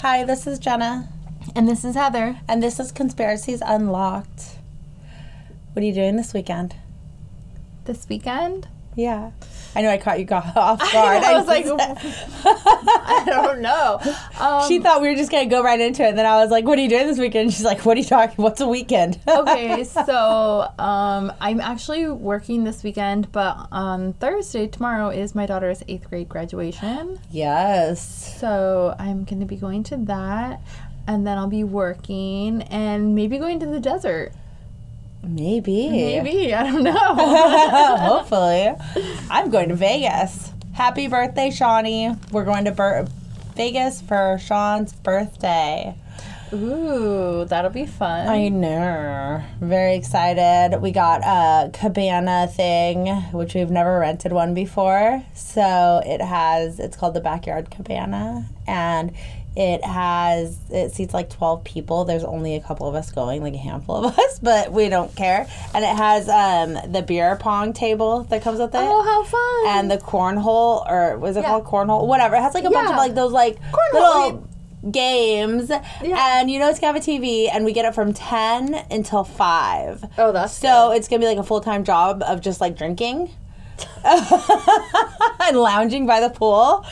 Hi, this is Jenna, And this is Heather. and this is Conspiracies Unlocked. What are you doing this weekend? This weekend? Yeah. I know I caught you off guard. I was like, I don't know. Um, she thought we were just going to go right into it. And then I was like, what are you doing this weekend? She's like, what are you talking? What's a weekend? okay, so um, I'm actually working this weekend, but on Thursday, tomorrow, is my daughter's eighth grade graduation. yes. So I'm going to be going to that. And then I'll be working and maybe going to the desert. Maybe. Maybe. I don't know. Hopefully. I'm going to Vegas. Happy birthday, Shawnee. We're going to Ber- Vegas for Sean's birthday. Ooh, that'll be fun. I know. Very excited. We got a cabana thing, which we've never rented one before. So it has, it's called the Backyard Cabana. And it has, it seats like 12 people. There's only a couple of us going, like a handful of us, but we don't care. And it has um, the beer pong table that comes with it. oh, how fun. and the cornhole, or was it Yeah. called cornhole? Whatever. It has like a bunch of like those like little games. Yeah. And you know it's gonna have a TV, and we get it from ten until five. oh, that's So it's gonna be like a full time job of just like drinking. and lounging by the pool.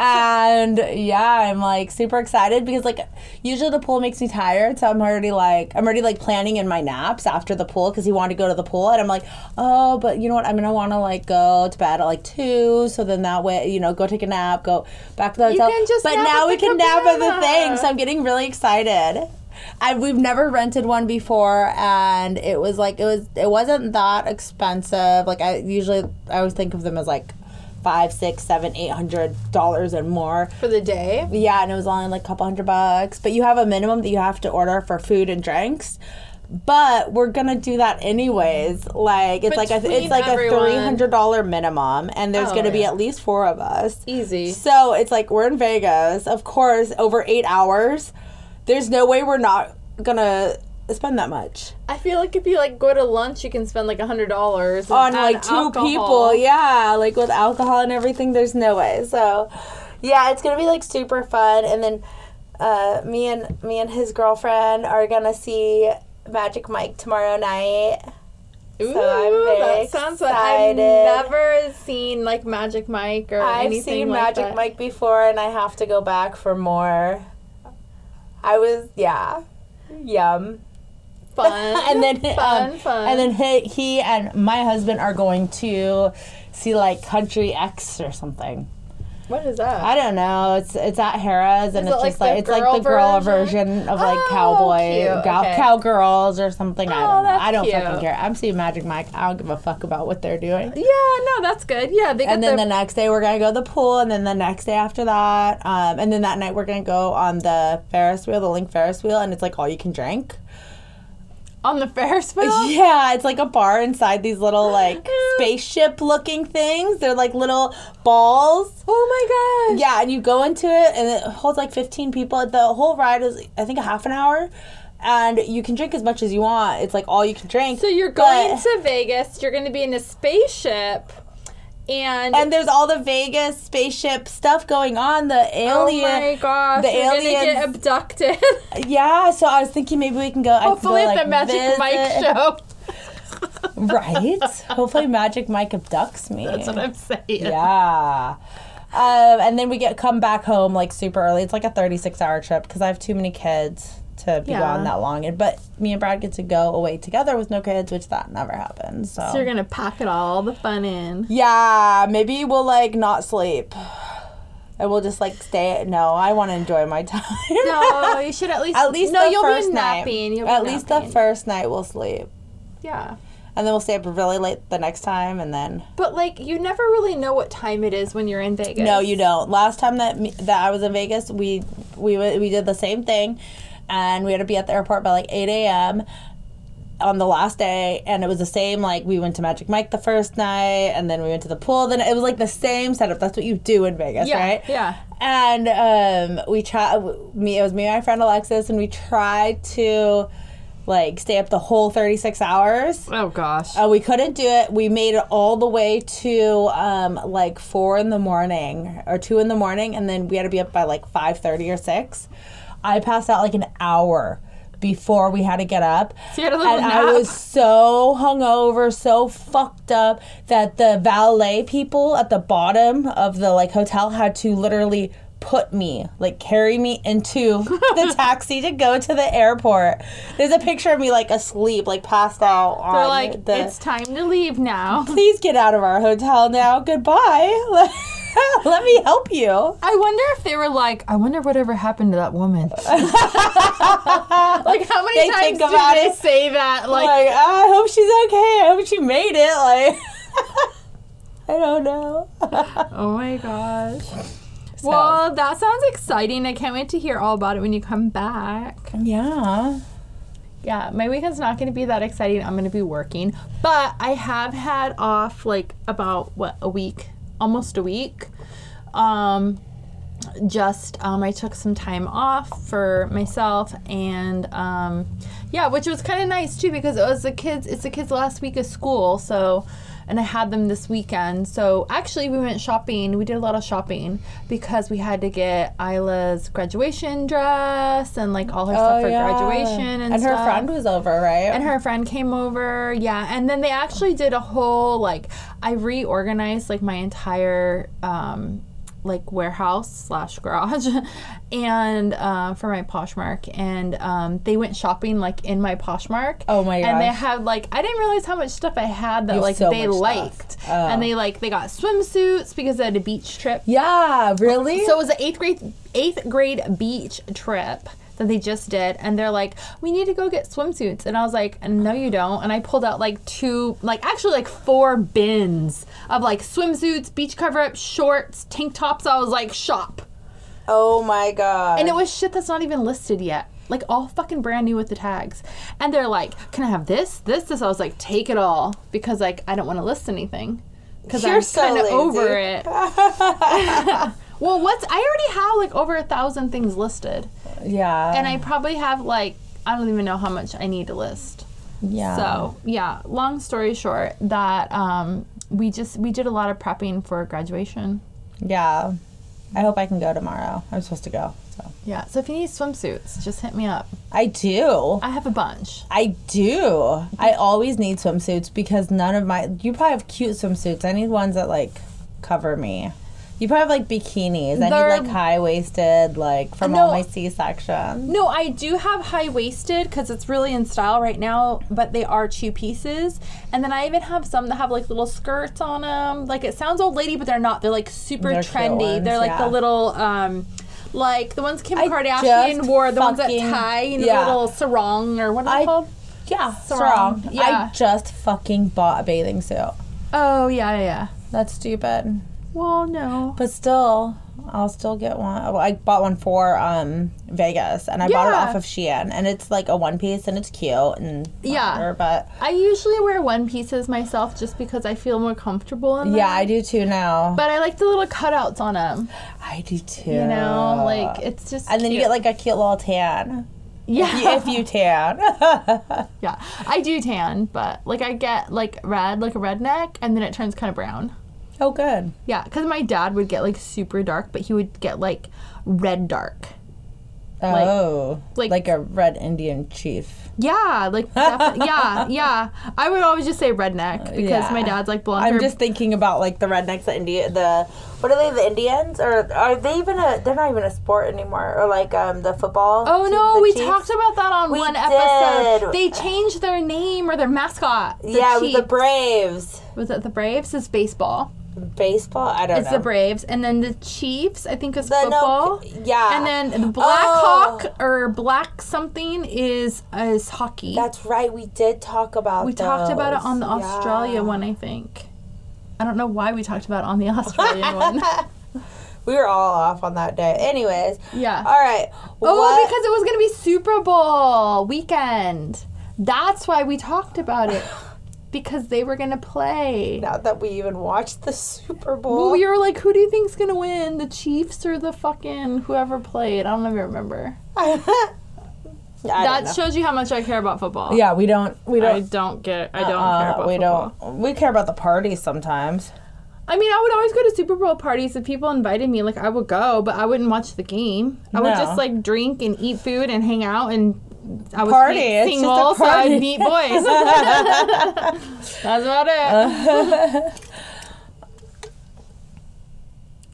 And yeah, I'm like super excited because like usually the pool makes me tired. So I'm already like, I'm already like planning in my naps after the pool because he wanted to go to the pool. And I'm like, oh, but you know what? I'm going to want to like go to bed at like two. So then that way, you know, go take a nap, go back to the hotel. but now we can nap at the thing. So I'm getting really excited. I, we've never rented one before, and it was like it was it wasn't that expensive. Like I usually I always think of them as like five, six, seven, eight hundred dollars and more. for the day. Yeah, and it was only like a couple hundred bucks. But you have a minimum that you have to order for food and drinks. But we're gonna do that anyways. Like it's like a it's like everyone. a three hundred dollar minimum, and there's Oh, gonna be at least four of us. Easy. So it's like we're in Vegas, of course, over eight hours. There's no way we're not gonna spend that much I feel like if you like go to lunch, you can spend like a hundred dollars on like two people. Yeah, like with alcohol and everything. There's no way. So yeah, it's gonna be like super fun. And then uh, me and me and his girlfriend are gonna see Magic Mike tomorrow night. Ooh, very that sounds excited. I've never seen like Magic Mike or I've anything seen like Magic that. Mike before, and I have to go back for more. I was yeah, yum. Fun and then fun, um, fun. and then he, he and my husband are going to see like Country X or something. What is that? I don't know. It's it's at Harrah's and it's it just like the it's like the girl version? version, of like Oh, cowboy Okay. cowgirls or something. I Oh, don't know. I don't cute. fucking care. I'm seeing Magic Mike. I don't give a fuck about what they're doing. yeah, no, that's good. Yeah, they And then their the next day we're gonna go to the pool, and then the next day after that, um, and then that night we're gonna go on the Ferris wheel, the LINQ Ferris wheel, and it's like all you can drink. On the Ferris wheel. Yeah, it's like a bar inside these little like spaceship looking things. They're like little balls. Oh my gosh. Yeah, and you go into it and it holds like 15 people. The whole ride is I think a half an hour. And you can drink as much as you want. It's like all you can drink. So you're going But- to Vegas. You're going to be in a spaceship, and and there's all the Vegas spaceship stuff going on. The alien, oh alien my gosh, the to get abducted. Yeah, so I was thinking maybe we can go. I could go, Hopefully, like, the Magic visit. Mike show. Right? Hopefully, Magic Mike abducts me. That's what I'm saying. Yeah. Um, and then we get come back home like super early. It's like a 36 hour trip because I have too many kids to be Yeah. gone that long. And but me and Brad get to go away together with no kids, which that never happens. So, So you're gonna pack it all the fun in. yeah, maybe we'll like not sleep. And we'll just like stay. No, I want to enjoy my time. No, you should at least At least no. you'll be napping. You'll be At least the first night we'll sleep, Yeah, and then we'll stay up really late the next time, and then but like you never really know what time it is when you're in Vegas. No, you don't. Last time that me, that I was in Vegas, we we we did the same thing, and we had to be at the airport by like eight a.m. on the last day, and it was the same. Like we went to Magic Mike the first night, and then we went to the pool. Then it was like the same setup. That's what you do in Vegas, Yeah, right? yeah. And um, we tried. Me, it was me and my friend Alexis, and we tried to like stay up the whole 36 hours. Oh gosh. Uh, we couldn't do it. We made it all the way to um, like four in the morning or two in the morning, and then we had to be up by like five thirty or six. I passed out like an hour before we had to get up, So you had a little and I was so hungover, so fucked up that the valet people at the bottom of the like hotel had to literally put me like carry me into the taxi to go to the airport. There's a picture of me like asleep, like passed out. On They're like, the, it's time to leave now. please get out of our hotel now. Goodbye. Let me help you. I wonder if they were like, I wonder whatever happened to that woman. like, how many They times think do about they it. say that? Like, Like, I hope she's okay. I hope she made it. Like, I don't know. oh my gosh. Well, that sounds exciting. I can't wait to hear all about it when you come back. yeah. Yeah, my weekend's not going to be that exciting. I'm going to be working, but I have had off like about what a week, almost a week. Um, just um, I took some time off for myself, and um, yeah, which was kind of nice too because it was the kids. It's the kids' last week of school, so and I had them this weekend. So actually, we went shopping. We did a lot of shopping because we had to get Isla's graduation dress and like all her stuff for graduation and, her stuff. friend was over, right? And her friend came over, yeah. And then they actually did a whole like I reorganized like my entire um like warehouse slash garage and uh, for my Poshmark and um, they went shopping like in my Poshmark. Oh my god. And they had like I didn't realize how much stuff I had that like so they liked. Oh. And they like they got swimsuits because they had a beach trip. yeah, really? So it was an eighth grade eighth grade beach trip that they just did, and they're like, "We need to go get swimsuits," and I was like, "No, you don't." And I pulled out like two, like actually like four bins of like swimsuits, beach cover-ups, shorts, tank tops. I was like, "Shop," oh my god. and it was shit that's not even listed yet. Like all fucking brand new with the tags, and they're like, "Can I have this, this, this?" I was like, "Take it all," because like I don't want to list anything because I'm so kind of over it. well, what's I already have like over a thousand things listed, yeah. and I probably have like I don't even know how much I need to list. yeah. So yeah, long story short, that um, we just we did a lot of prepping for graduation. yeah. I hope I can go tomorrow. I'm supposed to go. So Yeah, so if you need swimsuits, just hit me up. I do. I have a bunch. I do. I always need swimsuits because none of my. You probably have cute swimsuits. I need ones that like cover me. You probably have like bikinis. I They're- need like high waisted, like from No. all my C sections. No, I do have high waisted because it's really in style right now, but they are two pieces. And then I even have some that have like little skirts on them. Like it sounds old lady, but they're not. They're like super They're trendy. ones, they're like the little, um, like the ones Kim I Kardashian wore, the ones that tie, know, yeah. the little sarong or what are they I- called? Yeah, Sarong. sarong. Yeah. I just fucking bought a bathing suit. Oh yeah, yeah, yeah. That's stupid. Well, no. But still, I'll still get one. Well, I bought one for um Vegas, and I bought it off of Shein, and it's like a one piece, and it's cute and Yeah. But I usually wear one pieces myself just because I feel more comfortable in them. yeah, I do too now. But I like the little cutouts on them. I do too. You know, like it's just. and then you get like a cute little tan. yeah. if you tan. Yeah, I do tan, but like I get like red, like a redneck, and then it turns kind of brown. Oh, good. Yeah, because my dad would get like super dark, but he would get like red dark. Oh, like- like a red Indian chief. Yeah, like defi- yeah, yeah. I would always just say redneck because my dad's like blonde. I'm just thinking about like the rednecks, the India, the what are they? The Indians, or are they even a? They're not even a sport anymore, or like um the football. Oh team, no, we Chiefs? talked about that on We one episode. They changed their name or their mascot. The yeah, the Braves. Was it the Braves? It's baseball. Baseball. I don't know. It's know. the Braves, and then the Chiefs. I think is The no- football. yeah. And then the Black Oh. Hawk or Black something is is hockey. That's right. We did talk about. we talked about it on the Australia Yeah. one, I think. I don't know why we talked about it on the Australian one. We were all off on that day. Anyways. Yeah. All right. Oh, what- because it was going to be Super Bowl weekend. That's why we talked about it. Because they were going to play. now that we even watched the Super Bowl. Well, we were like, who do you think's going to win? The Chiefs or the fucking whoever played? I don't even remember. I that know. shows you how much I care about football. Yeah, we don't. We don't. I don't get. I don't uh, care about we football. don't. We care about the parties sometimes. I mean, I would always go to Super Bowl parties if people invited me. Like, I would go, but I wouldn't watch the game. I would just like drink and eat food and hang out and. I was Party, it's just a single, so. I'd meet boys. That's about it.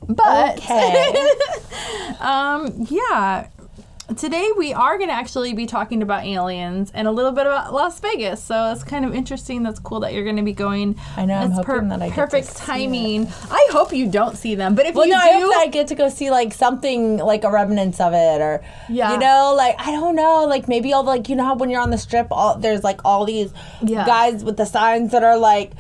but Okay. um, yeah. Today we are going to actually be talking about aliens and a little bit about Las Vegas. So it's kind of interesting. That's cool that you're going to be going. I know, I'm It's hoping that I get to perfect see timing. I hope you don't see them, but if Well, you no, do, I hope that I get to go see like something like a remnants of it, or Yeah. you know, like I don't know, like maybe all like you know how when you're on the strip, all there's like all these Yeah. guys with the signs that are like.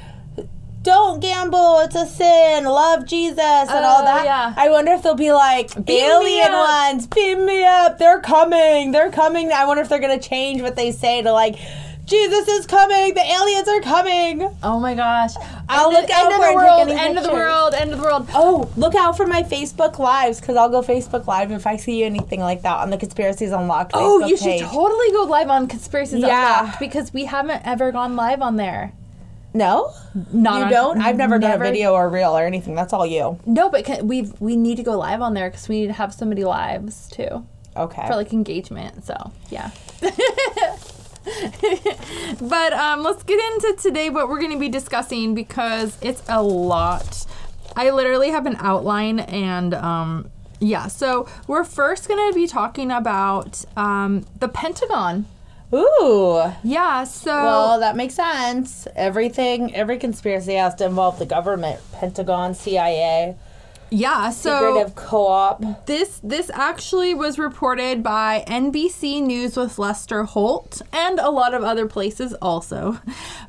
Don't gamble, it's a sin. Love Jesus and all Oh, that. yeah. I wonder if they'll be like me alien ones. Beam me up. They're coming. They're coming. I wonder if they're gonna change what they say to like, Jesus is coming. The aliens are coming. oh my gosh, I'll end, look out end of for the it and take world, end of the world, end of the world. Oh, look out for my Facebook lives because I'll go Facebook live if I see anything like that on the Conspiracies Unlocked. Oh, Facebook you should page. totally go live on Conspiracies Yeah. Unlocked because we haven't ever gone live on there. No, Not you on- don't. I've never, done a video or a reel or anything. That's all you. No, but can, we we need to go live on there because we need to have so many lives too Okay. for like engagement. So yeah. but um, let's get into today what we're going to be discussing because it's a lot. I literally have an outline and um, yeah. So we're first going to be talking about um, the Pentagon. Ooh. Yeah. So Well, that makes sense. Everything, every conspiracy has to involve the government, Pentagon, CIA, yeah. So secretive co-op. This this actually was reported by NBC News with Lester Holt and a lot of other places also.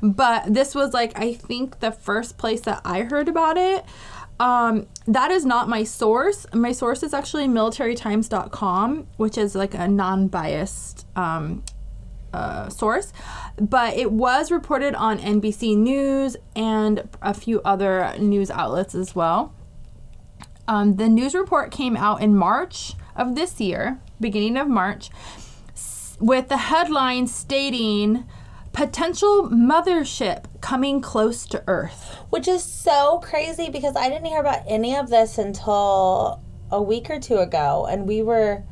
But this was like I think the first place that I heard about it. Um, that is not my source. My source is actually militarytimes.com, which is like a non-biased um, uh, source, but it was reported on NBC News and a few other news outlets as well. Um, the news report came out in March of this year, beginning of March, with the headline stating potential mothership coming close to Earth. Which is so crazy because I didn't hear about any of this until a week or two ago, and we were.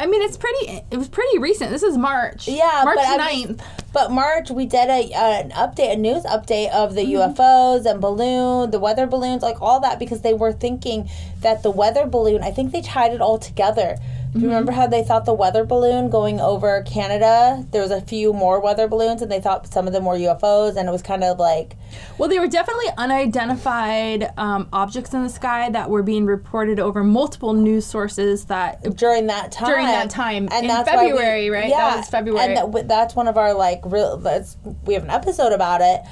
I mean, it's pretty. It was pretty recent. This is March. Yeah, March but I'm 9th. But March, we did a uh, an update, a news update of the Mm-hmm. UFOs and balloon, the weather balloons, like all that, because they were thinking that the weather balloon. I think they tied it all together. Do you remember how they thought the weather balloon going over Canada? There was a few more weather balloons, and they thought some of them were UFOs, and it was kind of like Well, they were definitely unidentified um, objects in the sky that were being reported over multiple news sources that during that time. During that time, in why February, right? That Yeah, was February. and that, that's one of our like real. That's we have an episode about it,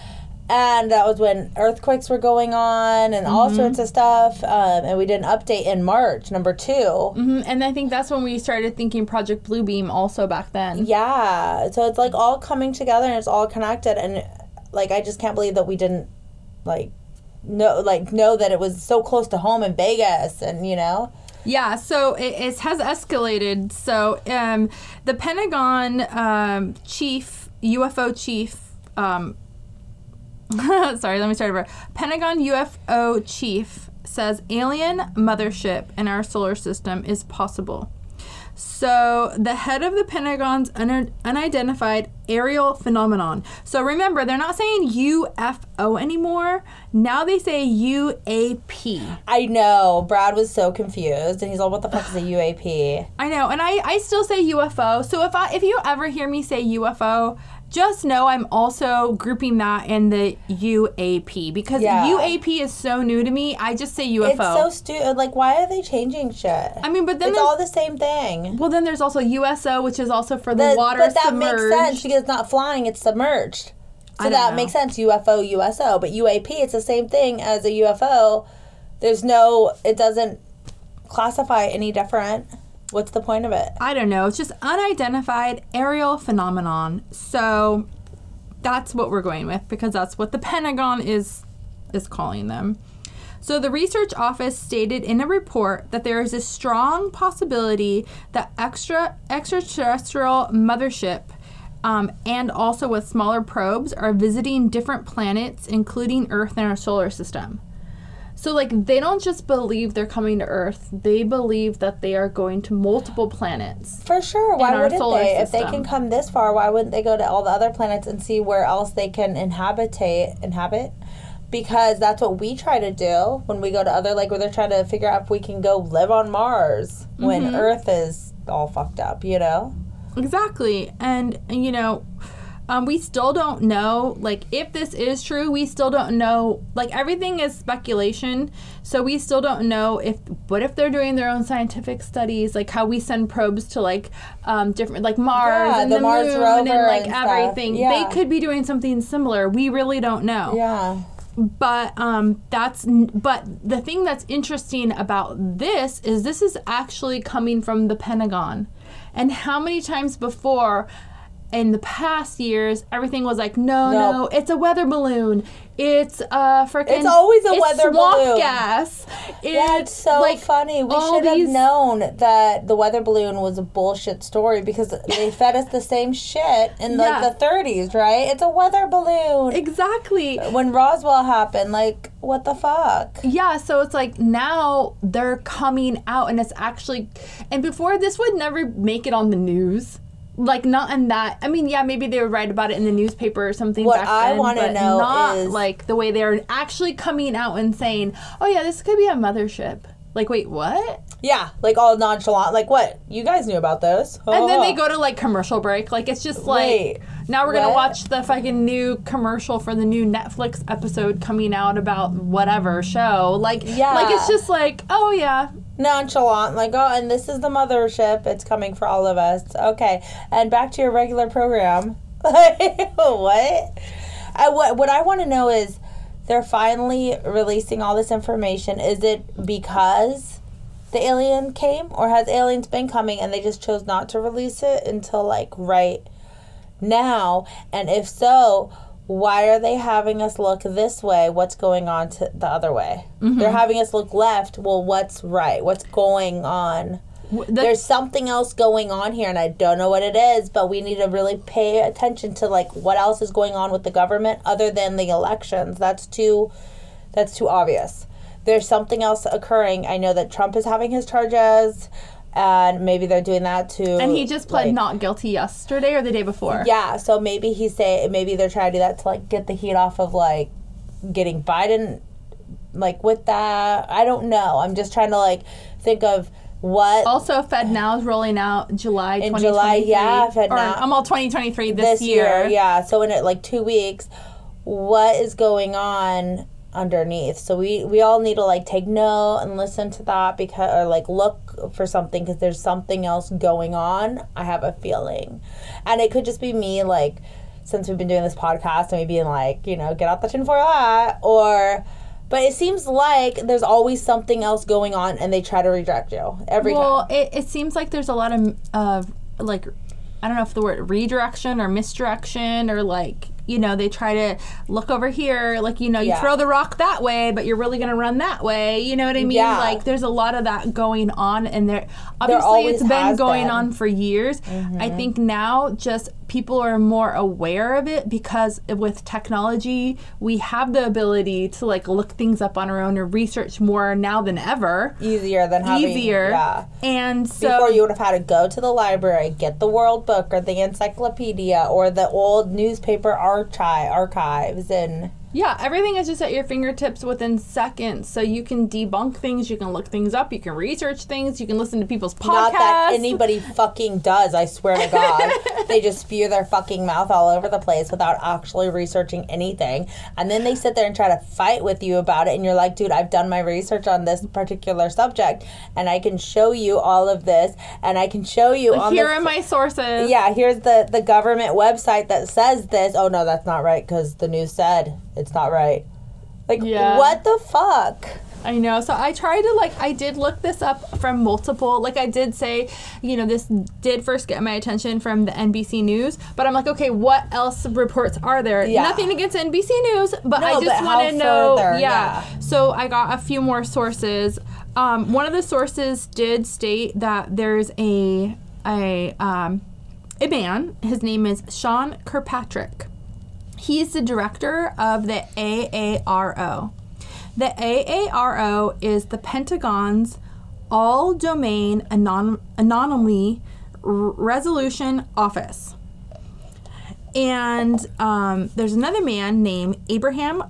and that was when earthquakes were going on and Mm-hmm. all sorts of stuff. Um, and we did an update in March, number 2 Mhm, and I think that's when we started thinking Project Bluebeam also back then. Yeah, so it's like all coming together and it's all connected, and like I just can't believe that we didn't like know like know that it was so close to home in Vegas, and you know. Yeah, so it, it has escalated. So um, the Pentagon um, chief, UFO chief, um, sorry, let me start over. Pentagon UFO chief says alien mothership in our solar system is possible. So the head of the Pentagon's un- unidentified aerial phenomenon. So remember, they're not saying UFO anymore. Now they say UAP. I know Brad was so confused, and he's all, "What the fuck is a UAP?" I know, and I, I still say UFO. So if I if you ever hear me say UFO, just know I'm also grouping that in the UAP because Yeah. UAP is so new to me. I just say UFO. It's so stupid. Like, why are they changing shit? I mean, but then it's all the same thing. well, then there's also USO, which is also for the But- water but that submerged. makes sense because it's not flying; it's submerged. So that know. makes sense. UFO, USO, but UAP, it's the same thing as a UFO. There's no. It doesn't classify any different. What's the point of it? I don't know. It's just unidentified aerial phenomenon. So that's what we're going with because that's what the Pentagon is is calling them. So the research office stated in a report that there is a strong possibility that extra extraterrestrial mothership um, and also with smaller probes are visiting different planets, including Earth and our solar system. So like they don't just believe they're coming to Earth; they believe that they are going to multiple planets. For sure. Why wouldn't they? If they can come this far, why wouldn't they go to all the other planets and see where else they can inhabitate inhabit? Because that's what we try to do when we go to other like where they're trying to figure out if we can go live on Mars when Mm-hmm. Earth is all fucked up, you know? Exactly. And, you know, um, we still don't know, like, if this is true, we still don't know. Like, everything is speculation. So we still don't know if, what if they're doing their own scientific studies, like how we send probes to, like, um, different, like Mars Yeah, and the the, Mars moon rover and, like, and everything. Yeah. They could be doing something similar. We really don't know Yeah. but um that's but the thing that's interesting about this is this is actually coming from the pentagon and how many times before in the past years everything was like no no, No. it's a weather balloon it's uh freaking It's always a it's weather swamp balloon. gas Yeah, it's so like, funny. We should have these- known that the weather balloon was a bullshit story because they fed us the same shit in like the 30s, right? It's a weather balloon. exactly when Roswell happened, like, what the fuck? Yeah, so it's like now they're coming out and it's actually and before this would never make it on the news. Like not in that I mean, yeah, maybe they would write about it in the newspaper or something. What back I wanna but know not is- like the way they're actually coming out and saying, Oh yeah, this could be a mothership. Like, wait, what? Yeah, like all nonchalant. Like, what? You guys knew about this? And then they go to like commercial break. Like it's just like Wait, now we're gonna what? watch the fucking new commercial for the new Netflix episode coming out about whatever show. Like Yeah. like it's just like, oh yeah, nonchalant, like, oh, and this is the mothership. It's coming for all of us. Okay, and back to your regular program. Like what? I, what? What I want to know is, they're finally releasing all this information. Is it because the alien came, or has aliens been coming and they just chose not to release it until like right now? And if so, why are they having us look this way? What's going on to the other way? Mm-hmm. They're having us look left. Well, what's right? What's going on? The- There's something else going on here, and I don't know what it is, but we need to really pay attention to like what else is going on with the government other than the elections. That's too, that's too obvious. There's something else occurring. I know that Trump is having his charges, and maybe they're doing that too. And he just pled like- not guilty yesterday or the day before. yeah, so maybe he say maybe they're trying to do that to like get the heat off of like getting Biden like with that. I don't know. I'm just trying to like think of what Also, FedNow is rolling out July In 2023. July, yeah, FedNow. I'm all 2023 this, this year. year. Yeah, so in it like 2 weeks what is going on underneath. So we we all need to like take note and listen to that because or like look for something because there's something else going on. I have a feeling. And it could just be me like since we've been doing this podcast and me being like, you know, get out the tinfoil hat or but it seems like there's always something else going on and they try to reject you every Well, time. it, it seems like there's a lot of, uh, like, I don't know if the word redirection or misdirection or like, you know, they try to look over here, like, you know, you Yeah. throw the rock that way, but you're really going to run that way. You know what I mean? Yeah. Like, there's a lot of that going on, and there, obviously, always it's been going been. on for years. mm-hmm. I think now just people are more aware of it because with technology, we have the ability to like look things up on our own or research more now than ever. Easier than having Easier. Yeah. And so Before you would have had to go to the library, get the World Book or the encyclopedia or the old newspaper archive archives and Yeah, everything is just at your fingertips within seconds. So you can debunk things, you can look things up, you can research things, you can listen to people's podcasts. not that anybody fucking does, I swear to God. they just spew their fucking mouth all over the place without actually researching anything. And then they sit there and try to fight with you about it and you're like, dude, I've done my research on this particular subject and I can show you all of this and I can show you on Here the are my sources. yeah, here's the the government website that says this. Oh no, that's not right because the news said it's not right. Like Yeah. what the fuck? I know. So I tried to like I did look this up from multiple like I did say, you know, this did first get my attention from the NBC News, but I'm like, okay, what else reports are there? Yeah. Nothing against NBC News, but I just want to know further, yeah. yeah. So I got a few more sources. Um, one of the sources did state that there's a a um, a man. His name is Sean Kirkpatrick. He is the director of the AARO. The AARO is the Pentagon's All Domain Anon- Anomaly Resolution Office. And um, there's another man named Abraham.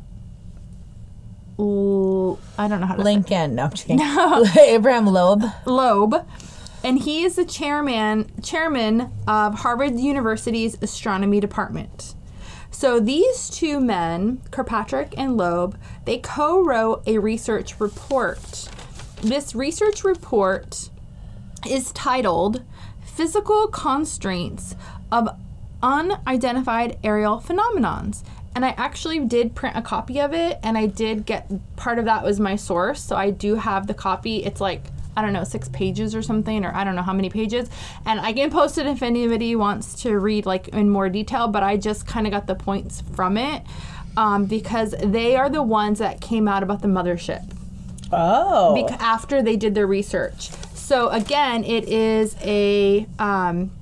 L- I don't know how to say Lincoln. No, I'm just kidding. Abraham Loeb. Loeb, and he is the chairman chairman of Harvard University's astronomy department. So these two men, Kirkpatrick and Loeb, they co-wrote a research report. This research report is titled Physical Constraints of Unidentified Aerial Phenomenons. And I actually did print a copy of it, and I did get part of that was my source. So I do have the copy. It's like, I don't know, six pages or something, or I don't know how many pages. And I can post it if anybody wants to read like in more detail, but I just kind of got the points from it um, because they are the ones that came out about the mothership Oh. after they did their research. So again, it is a, um,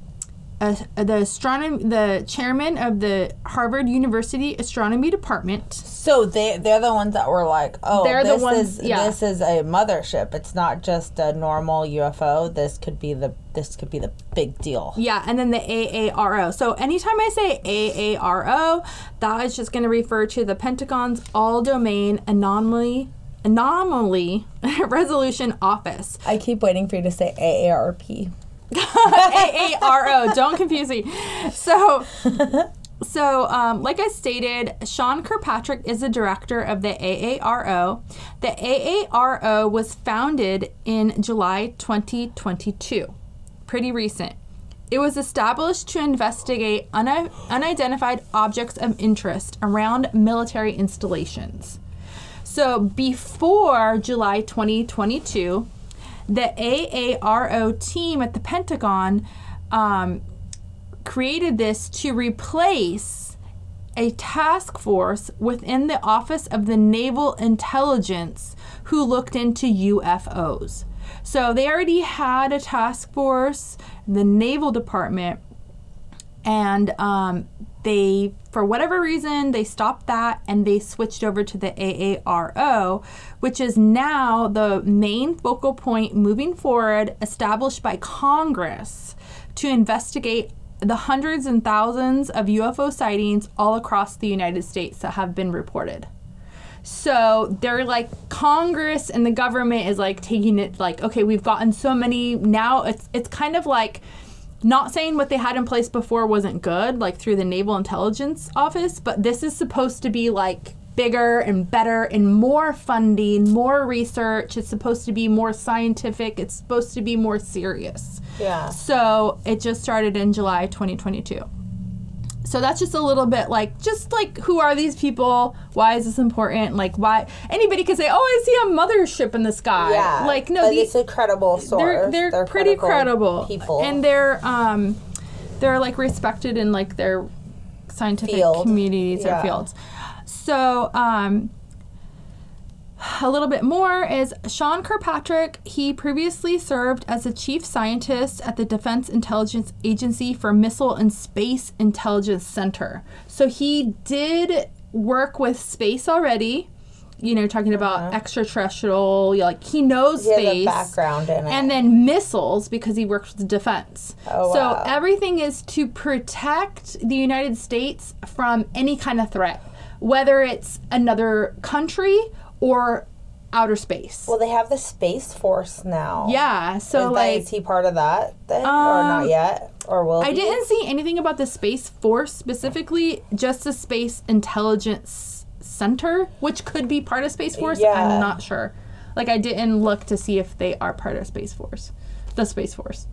a the astronomy the chairman of the Harvard University Astronomy Department. so they they're the ones that were like, oh, They're the ones- is yeah. this is a mothership. It's not just a normal UFO. This could be the this could be the big deal. Yeah, and then the AARO. So anytime I say AARO, that is just going to refer to the Pentagon's All Domain Anomaly Anomaly Resolution Office. I keep waiting for you to say AARP. AARO. Don't confuse me. So, so um, like I stated, Sean Kirkpatrick is the director of the AARO. The AARO was founded in July 2022. Pretty recent. It was established to investigate uni- unidentified objects of interest around military installations. So before July 2022, the AARO team at the Pentagon um, created this to replace a task force within the Office of the Naval Intelligence who looked into UFOs. So they already had a task force, the Naval Department, and um, they for whatever reason they stopped that and they switched over to the AARO which is now the main focal point moving forward established by Congress to investigate the hundreds and thousands of UFO sightings all across the United States that have been reported. So they're like Congress and the government is like taking it like okay we've gotten so many now it's it's kind of like not saying what they had in place before wasn't good like through the Naval Intelligence Office but this is supposed to be like bigger and better and more funding more research. It's supposed to be more scientific. It's supposed to be more serious. Yeah. so it just started in July 2022 so that's just a little bit like just like who are these people why is this important like why anybody could say oh i see a mothership in the sky Yeah. like no these it's a credible source. they're they're, pretty credible people. and they're um they're like respected in like their scientific Field. communities Yeah. or fields so um a little bit more is Sean Kirkpatrick. He previously served as the chief scientist at the Defense Intelligence Agency for Missile and Space Intelligence Center. So he did work with space already. You know, talking about extraterrestrial, like he knows Uh-huh. Has a space background in it. and then missiles because he works with defense. Oh, so wow. everything is to protect the United States from any kind of threat, whether it's another country or outer space. well, they have the space force now. yeah, so Is, like is he part of that then, or Um, not yet, or will I he? didn't see anything about the space force specifically, just the space intelligence center, which could be part of space force. Yeah. I'm not sure. Like I didn't look to see if they are part of space force, the space force.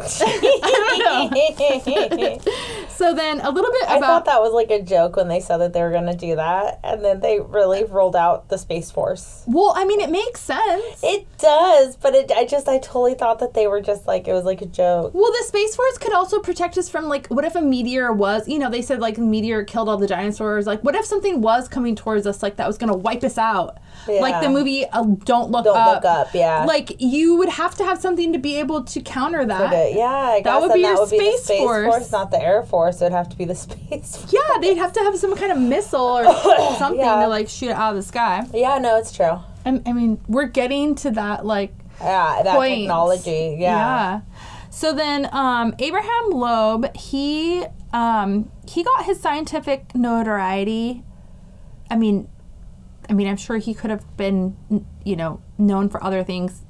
I don't. So then a little bit I about thought that was like a joke when they said that they were going to do that, and then they really rolled out the Space Force. well, I mean, it makes sense. It does, but it, I just I totally thought that they were just like it was like a joke. Well, the Space Force could also protect us from, like, what if a meteor was, you know, they said, like, a meteor killed all the dinosaurs. Like, what if something was coming towards us, like, that was going to wipe us out? Like the movie uh, Don't Look Don't Up. look up, yeah. Like, you would have to have something to be able to counter that. Yeah, I guess would be that your would be the Space Space Force. Force. not the Air Force. It would have to be the Space Force. Yeah, they'd have to have some kind of missile or something Yeah. to, like, shoot it out of the sky. Yeah, no, it's true. I, I mean, we're getting to that, like, Yeah, that point. technology. Yeah. So then, um, Abraham Loeb, he um, he got his scientific notoriety. I mean, I mean, I'm sure he could have been, you know, known for other things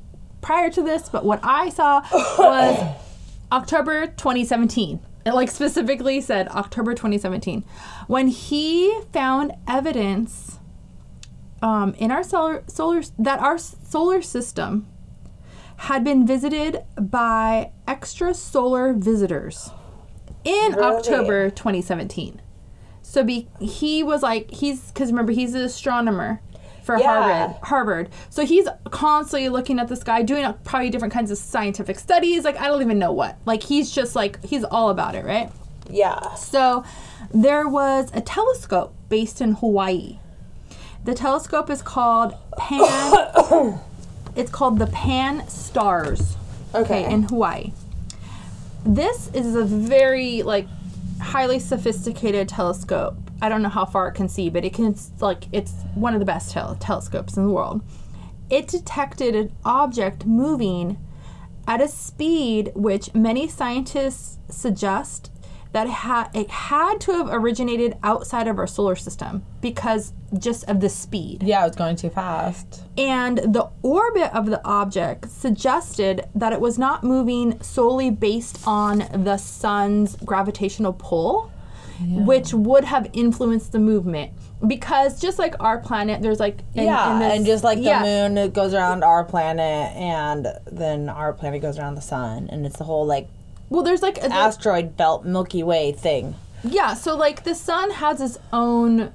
prior to this, but what I saw was October 2017. It like specifically said October 2017 when he found evidence um, in our solar solar that our solar system had been visited by extrasolar visitors in Really? October 2017. So be, he was like he's because remember he's an astronomer for Yeah. Harvard. Harvard. So he's constantly looking at the sky, doing probably different kinds of scientific studies. Like I don't even know what. Like he's just like he's all about it, right? Yeah. So there was a telescope based in Hawaii. The telescope is called Pan. it's called the Pan-STARRS. Okay. in Hawaii. This is a very like highly sophisticated telescope. I don't know how far it can see, but it can like it's one of the best tel- telescopes in the world. It detected an object moving at a speed which many scientists suggest that it, ha- it had to have originated outside of our solar system because just of the speed. Yeah, it was going too fast. And the orbit of the object suggested that it was not moving solely based on the sun's gravitational pull, which would have influenced the movement. Because just like our planet, there's like in- yeah, in this- and just like the yeah. moon it goes around our planet, and then our planet goes around the sun, and it's the whole like Well, there's like a, asteroid belt Milky Way thing. Yeah, so like the sun has its own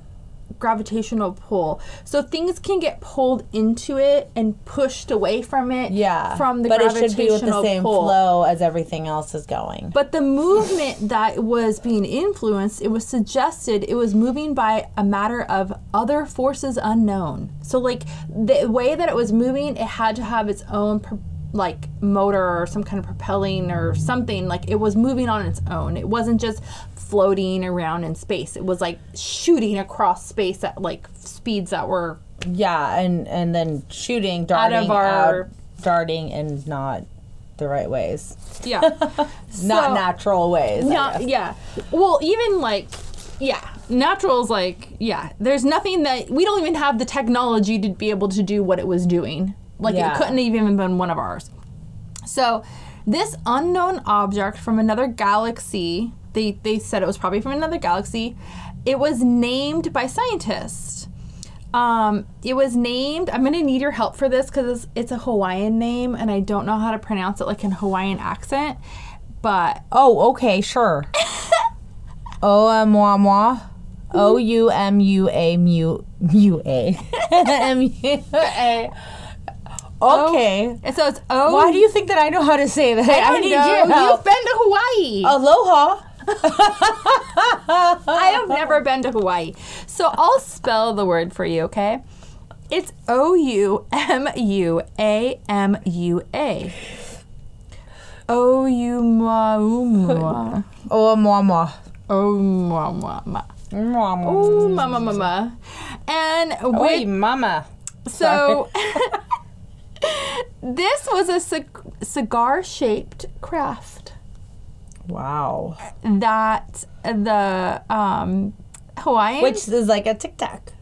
gravitational pull. So things can get pulled into it and pushed away from it. Yeah, From the but it gravitational should be with the same pull. flow as everything else is going. But the movement that was being influenced, it was suggested it was moving by a matter of other forces unknown. So, like the way that it was moving, it had to have its own pro- like motor or some kind of propelling or something. Like it was moving on its own. It wasn't just floating around in space. It was like shooting across space at like speeds that were yeah, and and then shooting, darting, out of our- out, darting, and not the right ways, yeah, not So- natural ways. Not, yeah. Well, even like, yeah, natural is like, yeah. There's nothing that we don't even have the technology to be able to do what it was doing. Like Yeah. it couldn't have even been one of ours. So, this unknown object from another galaxy, they they said it was probably from another galaxy. It was named by scientists. Um, it was named. I'm gonna need your help for this because it's, it's a Hawaiian name, and I don't know how to pronounce it like in Hawaiian accent. But Oh, okay, sure. O M moi moi. O U M U A mu mu A. M U A. Okay. Oh, and so it's oh. Why do you think that I know how to say that? I don't need know. help. You've been to Hawaii. Aloha. I have never been to Hawaii, so I'll spell the word for you. Okay, it's O U M U A M U A. O U ma u ma. O moi moi. Ma ma ma. Moi, moi. Oh mama mama. And Wait, with, mama. so this was a cig- cigar shaped craft. Wow. that the um, Hawaiian. Which is like a tic tac,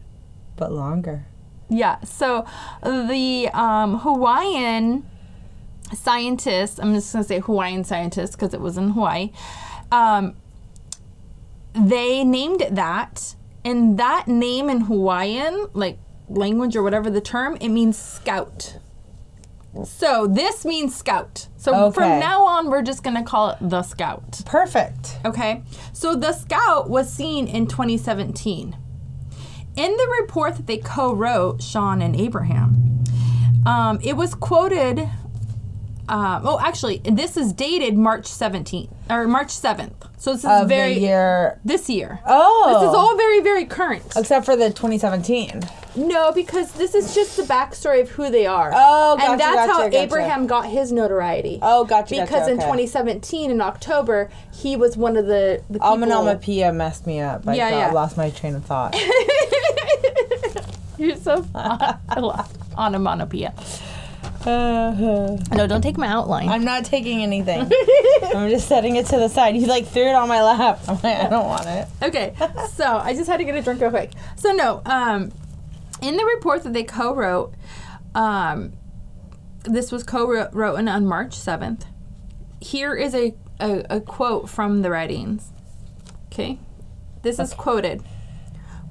but longer. yeah. So the um, Hawaiian scientists. I'm just gonna say Hawaiian scientists because it was in Hawaii. Um, they named it that, and that name in Hawaiian, like language or whatever the term, it means scout. So this means scout. So Okay. from now on, we're just gonna call it the scout. Perfect. Okay. So the scout was seen in 2017. In the report that they co-wrote, Sean and Abraham, um, it was quoted. Um, oh, actually, this is dated March 17th or March 7th. So this is Of very year. this year. Oh. This is all very, very current. Except for the 2017. No, because this is just the backstory of who they are. Oh, gotcha, and that's gotcha, how gotcha. Abraham got his notoriety. Oh, gotcha. gotcha, because in 2017 in October, he was one of the, the people. Onomatopoeia messed me up. I Yeah, got, yeah. lost my train of thought. You're so fun. I love onomatopoeia. Uh, No, don't take my outline. I'm not taking anything. I'm just setting it to the side. You like threw it on my lap. I'm like, I don't want it. okay, so I just had to get a drink real quick. So no, um, in the report that they co-wrote, um, this was co-written on March seventh. Here is a, a, a quote from the writings. Okay, this is quoted.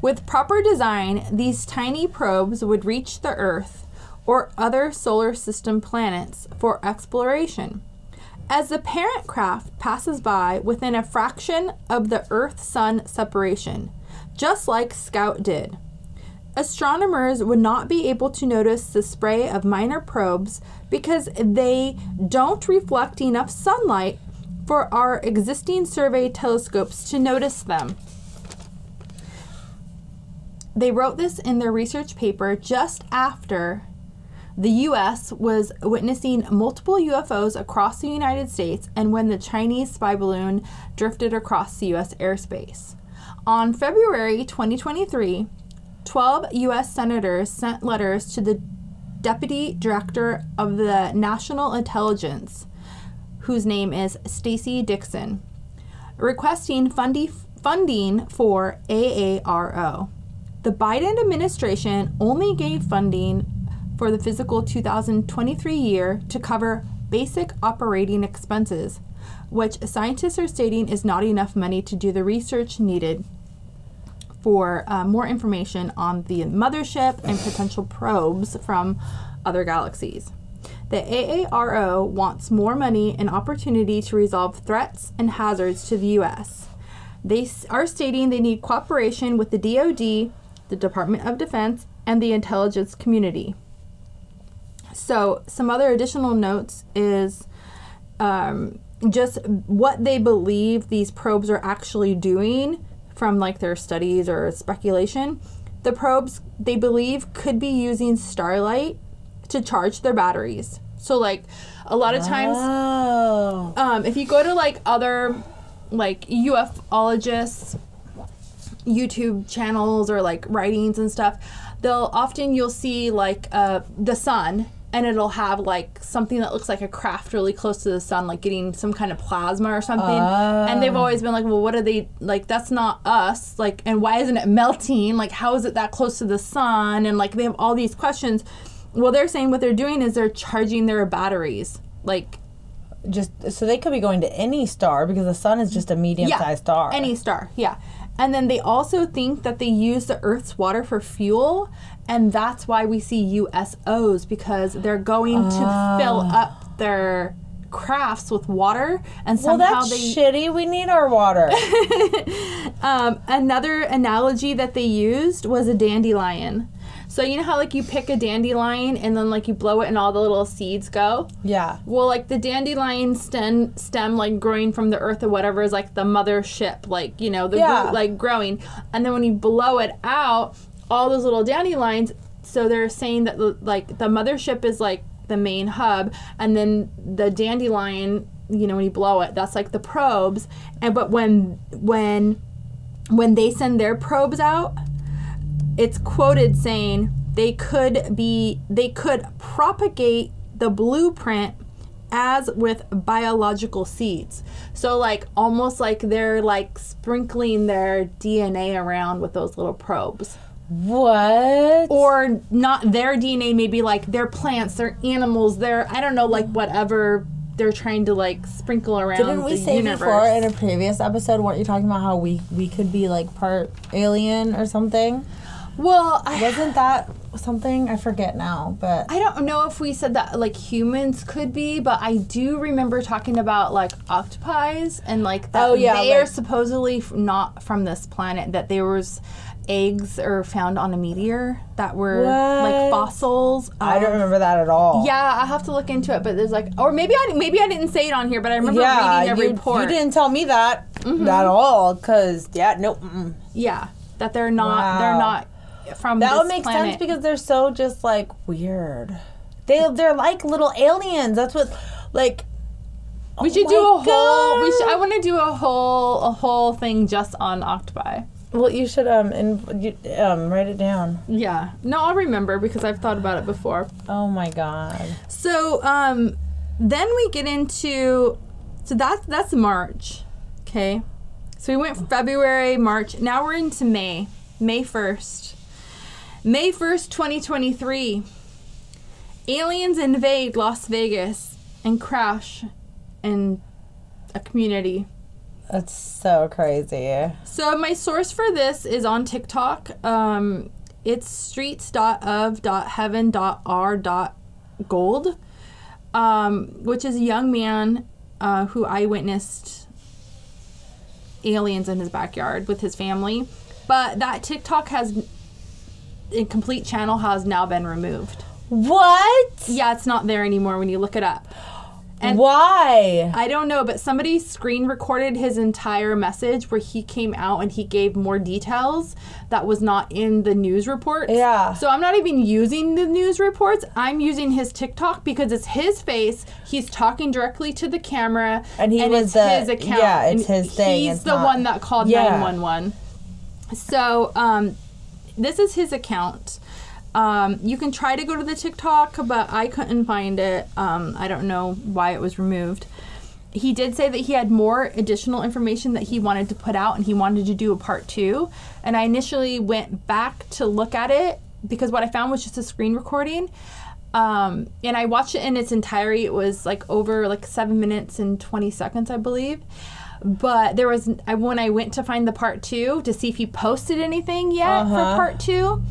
With proper design, these tiny probes would reach the Earth or other solar system planets for exploration. As the parent craft passes by within a fraction of the Earth Sun separation, just like Scout did, astronomers would not be able to notice the spray of minor probes because they don't reflect enough sunlight for our existing survey telescopes to notice them. They wrote this in their research paper just after the US was witnessing multiple UFOs across the United States and when the Chinese spy balloon drifted across the US airspace. On February 2023, 12 US senators sent letters to the Deputy Director of the National Intelligence, whose name is Stacey Dixon, requesting fundi- funding for AARO. The Biden administration only gave funding for the fiscal 2023 year to cover basic operating expenses, which scientists are stating is not enough money to do the research needed for uh, more information on the mothership and potential probes from other galaxies. The AARO wants more money and opportunity to resolve threats and hazards to the U.S. They are stating they need cooperation with the DoD, the Department of Defense, and the intelligence community. So, some other additional notes is um, just what they believe these probes are actually doing from like their studies or speculation. The probes they believe could be using starlight to charge their batteries. So, like a lot of times, Oh. um, if you go to like other like ufologists youtube channels or like writings and stuff they'll often you'll see like uh, the sun and it'll have like something that looks like a craft really close to the sun like getting some kind of plasma or something. And they've always been like well what are they like that's not us. Like and why isn't it melting? Like how is it that close to the sun? And like they have all these questions. Well they're saying what they're doing is they're charging their batteries like Just so they could be going to any star because the sun is just a medium-sized star. Any star, yeah. And then they also think that they use the Earth's water for fuel, and that's why we see USOs because they're going to fill up their crafts with water, and well, somehow that's they. shitty. We need our water. Um, another analogy that they used was a dandelion. So you know how like you pick a dandelion and then like you blow it and all the little seeds go. yeah. Well, like the dandelion stem, stem like growing from the earth or whatever is like the mothership, like you know the Yeah. root, like growing, and then when you blow it out, all those little dandelions. So they're saying that like the mothership is like the main hub, and then the dandelion, you know, when you blow it, that's like the probes. And but when when when they send their probes out, it's quoted saying they could be they could propagate the blueprint as with biological seeds. So like almost like they're like sprinkling their DNA around with those little probes. What? Or not their DNA, maybe like their plants, their animals, their I don't know, like whatever they're trying to like sprinkle around Didn't we say universe. before in a previous episode? weren't you talking about how we we could be like part alien or something? well, I, Wasn't that something. I forget now, but I don't know if we said that like humans could be, but I do remember talking about like octopies and like that Oh, yeah, they are supposedly not from this planet. That there was eggs are found on a meteor that were like What? fossils. I don't um, remember that at all. Yeah, I have to look into it, but there's like, or maybe I maybe I didn't say it on here, but I remember reading a you, report. you didn't tell me that mm-hmm. at all, cause yeah, nope. mm-mm. Yeah, that they're not Wow. they're not from That this would make planet. sense because they're so just like weird. They they're like little aliens. That's what like. we Oh should my do a whole. We should, I want to do a whole a whole thing just on octopi. Well, you should um and you, um write it down. Yeah. No, I'll remember because I've thought about it before. Oh my god. So, um, then we get into, so that's that's March, okay. So we went February, March. Now we're into May, May first, May first, twenty twenty three. Aliens invade Las Vegas and crash in a community. That's so crazy. So my source for this is on TikTok. Um, it's streets.of.heaven.r.gold, um, which is a young man uh, who witnessed aliens in his backyard with his family. But that TikTok has, a complete channel has now been removed. What? Yeah, it's not there anymore when you look it up. And- Why? I don't know, but somebody screen recorded his entire message where he came out and he gave more details that was not in the news reports. Yeah. So I'm not even using the news reports. I'm using his TikTok because it's his face. He's talking directly to the camera, And he was it's the- his account. yeah, it's and his thing, He's the not- one that called Yeah. 911. So um, this is his account. Um, you can try to go to the TikTok, but I couldn't find it. Um, I don't know why it was removed. He did say that he had more additional information that he wanted to put out and he wanted to do a part two. And I initially went back to look at it because what I found was just a screen recording. Um, and I watched it in its entirety. It was like over like seven minutes and 20 seconds, I believe. But there was, I when I went to find the part two to see if he posted anything yet for Uh-huh. part two,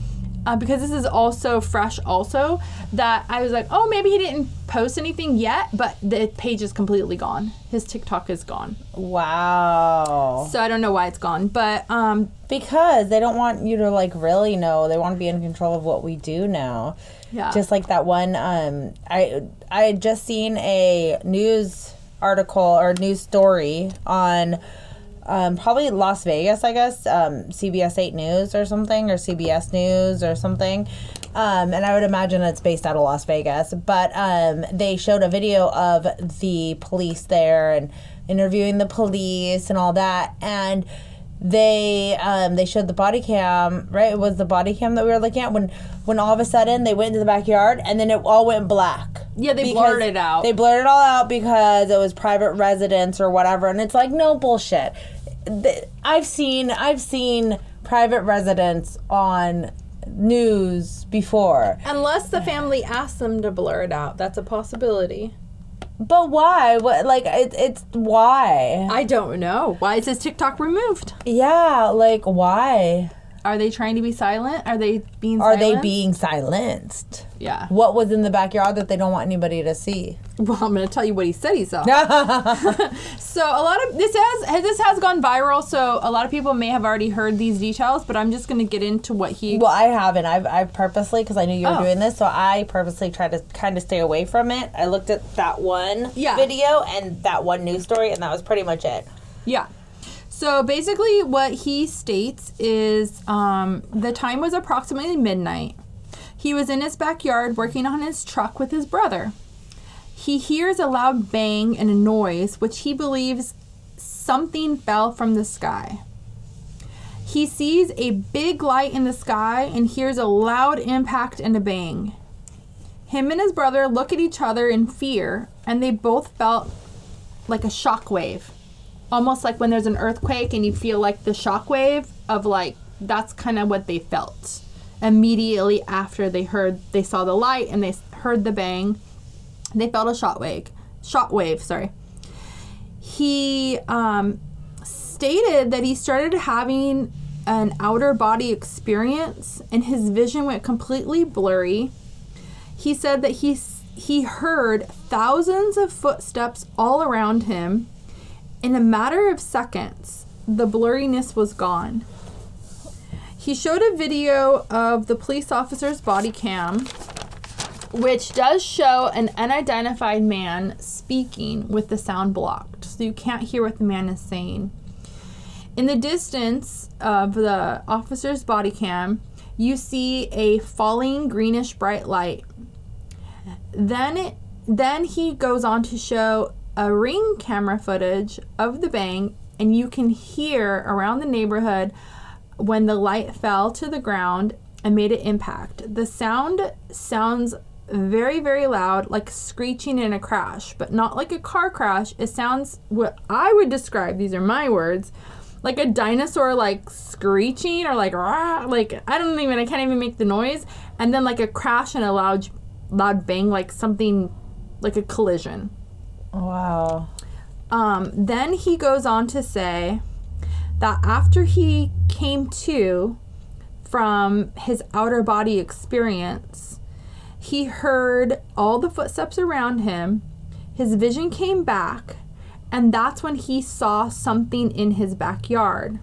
uh, because this is also fresh, also that I was like, oh, maybe he didn't post anything yet, but the page is completely gone. His TikTok is gone, Wow. so I don't know why it's gone. But um, Because they don't want you to like really know. They want to be in control of what we do now. yeah, Just like that one um I I had just seen a news article or news story on um, probably Las Vegas, I guess, um, CBS 8 News or something, or CBS News or something. Um, and I would imagine it's based out of Las Vegas. But um, they showed a video of the police there and interviewing the police and all that. And they um, they showed the body cam, right? It was the body cam that we were looking at when when all of a sudden they went into the backyard and then it all went black. Yeah, they blurred it out. They blurred it all out because it was private residence or whatever, and it's like no bullshit. I've seen I've seen private residence on news before, unless the family asked them to blur it out, that's a possibility. but why? What like it, it's why? I don't know. Why is this TikTok removed? Yeah, like why Are they trying to be silent? Are they being? are they being silenced? Yeah. What was in the backyard that they don't want anybody to see? Well, I'm going to tell you what he said he saw. So a lot of this has this has gone viral. So a lot of people may have already heard these details, but I'm just going to get into what he. Well, I haven't. I've, I've purposely, because I knew you were Oh. doing this, so I purposely tried to kind of stay away from it. I looked at that one Yeah. video and that one news story, and that was pretty much it. Yeah. So basically, what he states is um, the time was approximately midnight. He was in his backyard working on his truck with his brother. He hears a loud bang and a noise, which he believes something fell from the sky. He sees a big light in the sky and hears a loud impact and a bang. Him and his brother look at each other in fear, and they both felt like a shock wave almost like when there's an earthquake and you feel like the shock wave of like that's kind of what they felt immediately after they heard they saw the light and they heard the bang they felt a shock wave shock wave sorry he um, stated that he started having an outer body experience and his vision went completely blurry. He said that he he heard thousands of footsteps all around him. In a matter of seconds, the blurriness was gone. He showed a video of the police officer's body cam, which does show an unidentified man speaking with the sound blocked, so you can't hear what the man is saying. In the distance of the officer's body cam, you see a falling greenish bright light. Then it, then he goes on to show a ring camera footage of the bang and you can hear around the neighborhood when the light fell to the ground and made an impact. The sound sounds very, very loud, like screeching in a crash, but not like a car crash. It sounds what I would describe, these are my words, like a dinosaur like screeching or like rah, like I don't even I can't even make the noise. And then like a crash and a loud loud bang, like something like a collision. Wow. Um, then he goes on to say that after he came to from his outer body experience, he heard all the footsteps around him. His vision came back, and that's when he saw something in his backyard.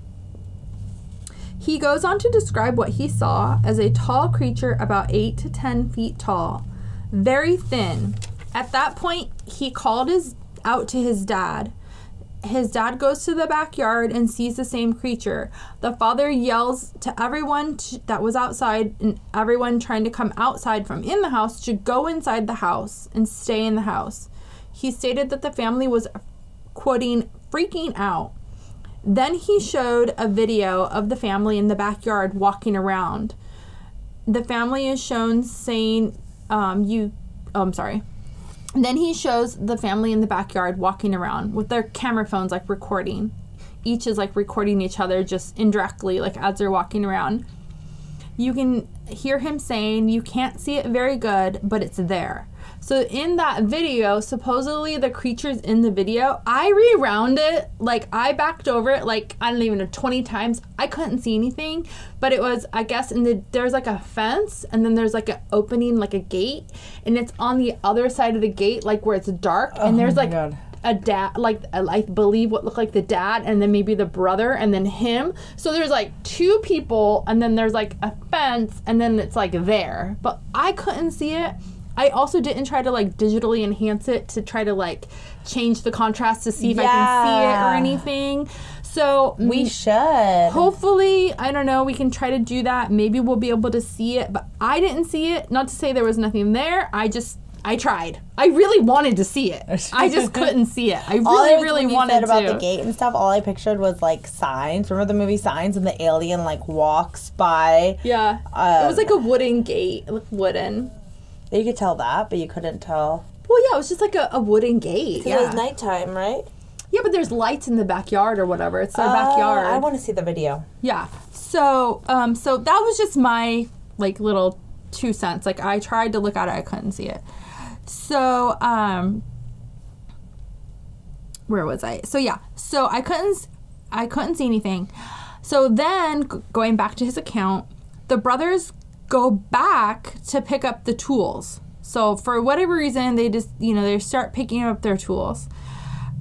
He goes on to describe what he saw as a tall creature about 8 to 10 feet tall, very thin. At that point, he called his out to his dad. His dad goes to the backyard and sees the same creature. The father yells to everyone that was outside and everyone trying to come outside from in the house to go inside the house and stay in the house. He stated that the family was quoting freaking out. Then he showed a video of the family in the backyard walking around. The family is shown saying, um, "You, oh, I'm sorry." Then he shows the family in the backyard walking around with their camera phones, like recording. Each is like recording each other just indirectly, like as they're walking around. You can hear him saying, You can't see it very good, but it's there. So in that video, supposedly the creatures in the video, I rewound it, like I backed over it like I don't even know 20 times. I couldn't see anything, but it was I guess in the there's like a fence and then there's like an opening like a gate and it's on the other side of the gate like where it's dark and there's oh like God. a dad like I believe what looked like the dad and then maybe the brother and then him. So there's like two people and then there's like a fence and then it's like there. But I couldn't see it. I also didn't try to like digitally enhance it to try to like change the contrast to see if I can see it or anything. So We mm, should. hopefully, I don't know, we can try to do that. Maybe we'll be able to see it, but I didn't see it. Not to say there was nothing there. I just I tried. I really wanted to see it. I just couldn't see it. I all I really, was- really when you wanted said about to. the gate and stuff. All I pictured was like signs. Remember the movie Signs, and the alien like walks by. Yeah, Uh, it was like a wooden gate, like wooden. You could tell that, but you couldn't tell. Well, yeah, it was just like a, a wooden gate. Yeah. It was nighttime, right? yeah, but there's lights in the backyard or whatever. It's their Uh, backyard. I want to see the video. Yeah. So, um, so that was just my like little two cents. Like I tried to look at it, I couldn't see it. So, um, where was I? So yeah. So I couldn't, I couldn't see anything. So then, g- going back to his account, the brothers go back to pick up the tools. So for whatever reason, they just you know they start picking up their tools.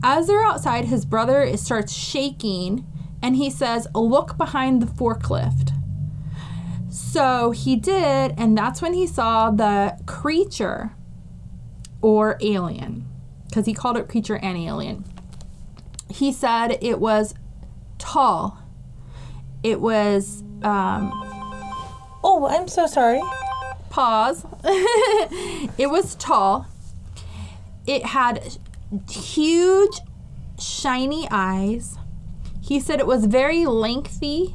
As they're outside, his brother starts shaking and he says, Look behind the forklift. So he did, and that's when he saw the creature or alien, because he called it creature and alien. He said it was tall. It was, um, Oh, I'm so sorry. pause. it was tall. It had huge, shiny eyes. He said it was very lengthy.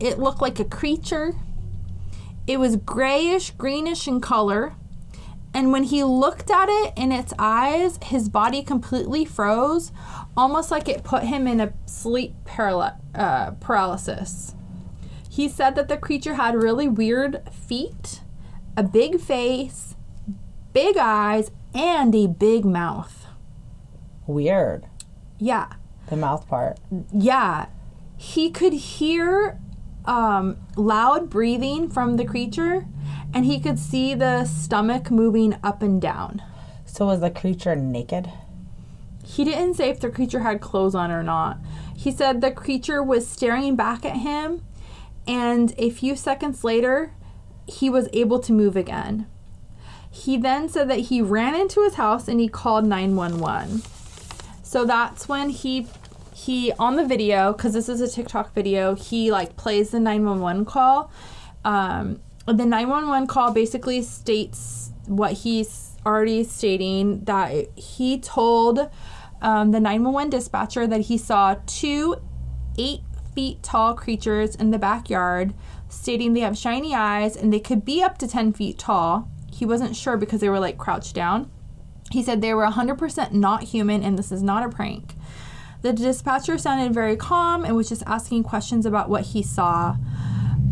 It looked like a creature. It was grayish, greenish in color. And when he looked at it in its eyes, his body completely froze, almost like it put him in a sleep uh, paralysis. He said that the creature had really weird feet, a big face, big eyes, and a big mouth. Weird. Yeah. The mouth part. Yeah. he could hear um, loud breathing from the creature and he could see the stomach moving up and down. So was the creature naked? He didn't say if the creature had clothes on or not. He said the creature was staring back at him, and a few seconds later, he was able to move again. He then said that he ran into his house and he called 911. So that's when he he on the video cuz this is a TikTok video, he like plays the 911 call. Um the 911 call basically states what he's already stating that he told um, the 911 dispatcher that he saw two eight feet tall creatures in the backyard, stating they have shiny eyes and they could be up to 10 feet tall. He wasn't sure because they were like crouched down. He said they were 100% not human and this is not a prank. The dispatcher sounded very calm and was just asking questions about what he saw.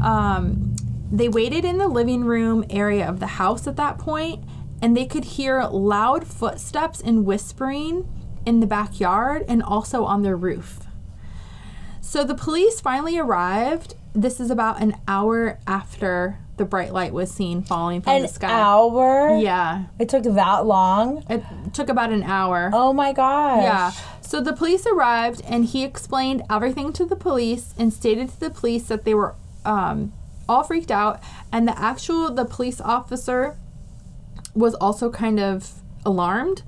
Um, they waited in the living room area of the house at that point and they could hear loud footsteps and whispering in the backyard and also on their roof. So the police finally arrived. This is about an hour after the bright light was seen falling from An the sky. hour? Yeah. It took that long? It took about an hour. Oh my gosh. Yeah. So the police arrived and he explained everything to the police and stated to the police that they were um, all freaked out and the actual the police officer was also kind of alarmed.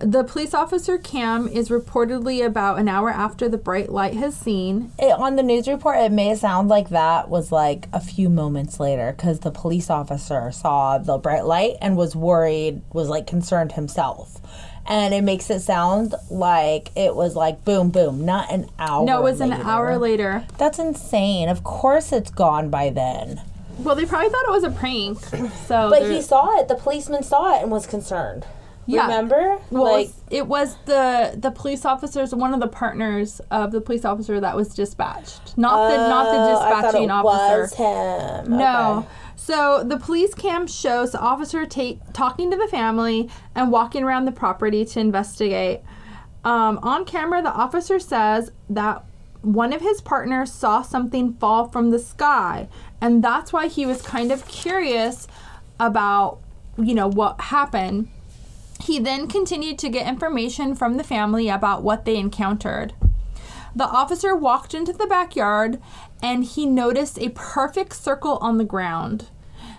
The police officer Cam is reportedly about an hour after the bright light has seen. It, on the news report, it may sound like that was like a few moments later because the police officer saw the bright light and was worried, was like concerned himself. And it makes it sound like it was like boom, boom, not an hour. No, it was an hour later. That's insane. Of course, it's gone by then. Well, they probably thought it was a prank. So But he saw it. The policeman saw it and was concerned. Yeah. Remember? Well, like, it was the the police officers, one of the partners of the police officer that was dispatched, not the not the oh, I dispatching officer. was him. No. Okay. So the police cam shows the officer take, talking to the family and walking around the property to investigate. Um, on camera, the officer says that one of his partners saw something fall from the sky, and that's why he was kind of curious about, you know, what happened. He then continued to get information from the family about what they encountered. The officer walked into the backyard and he noticed a perfect circle on the ground.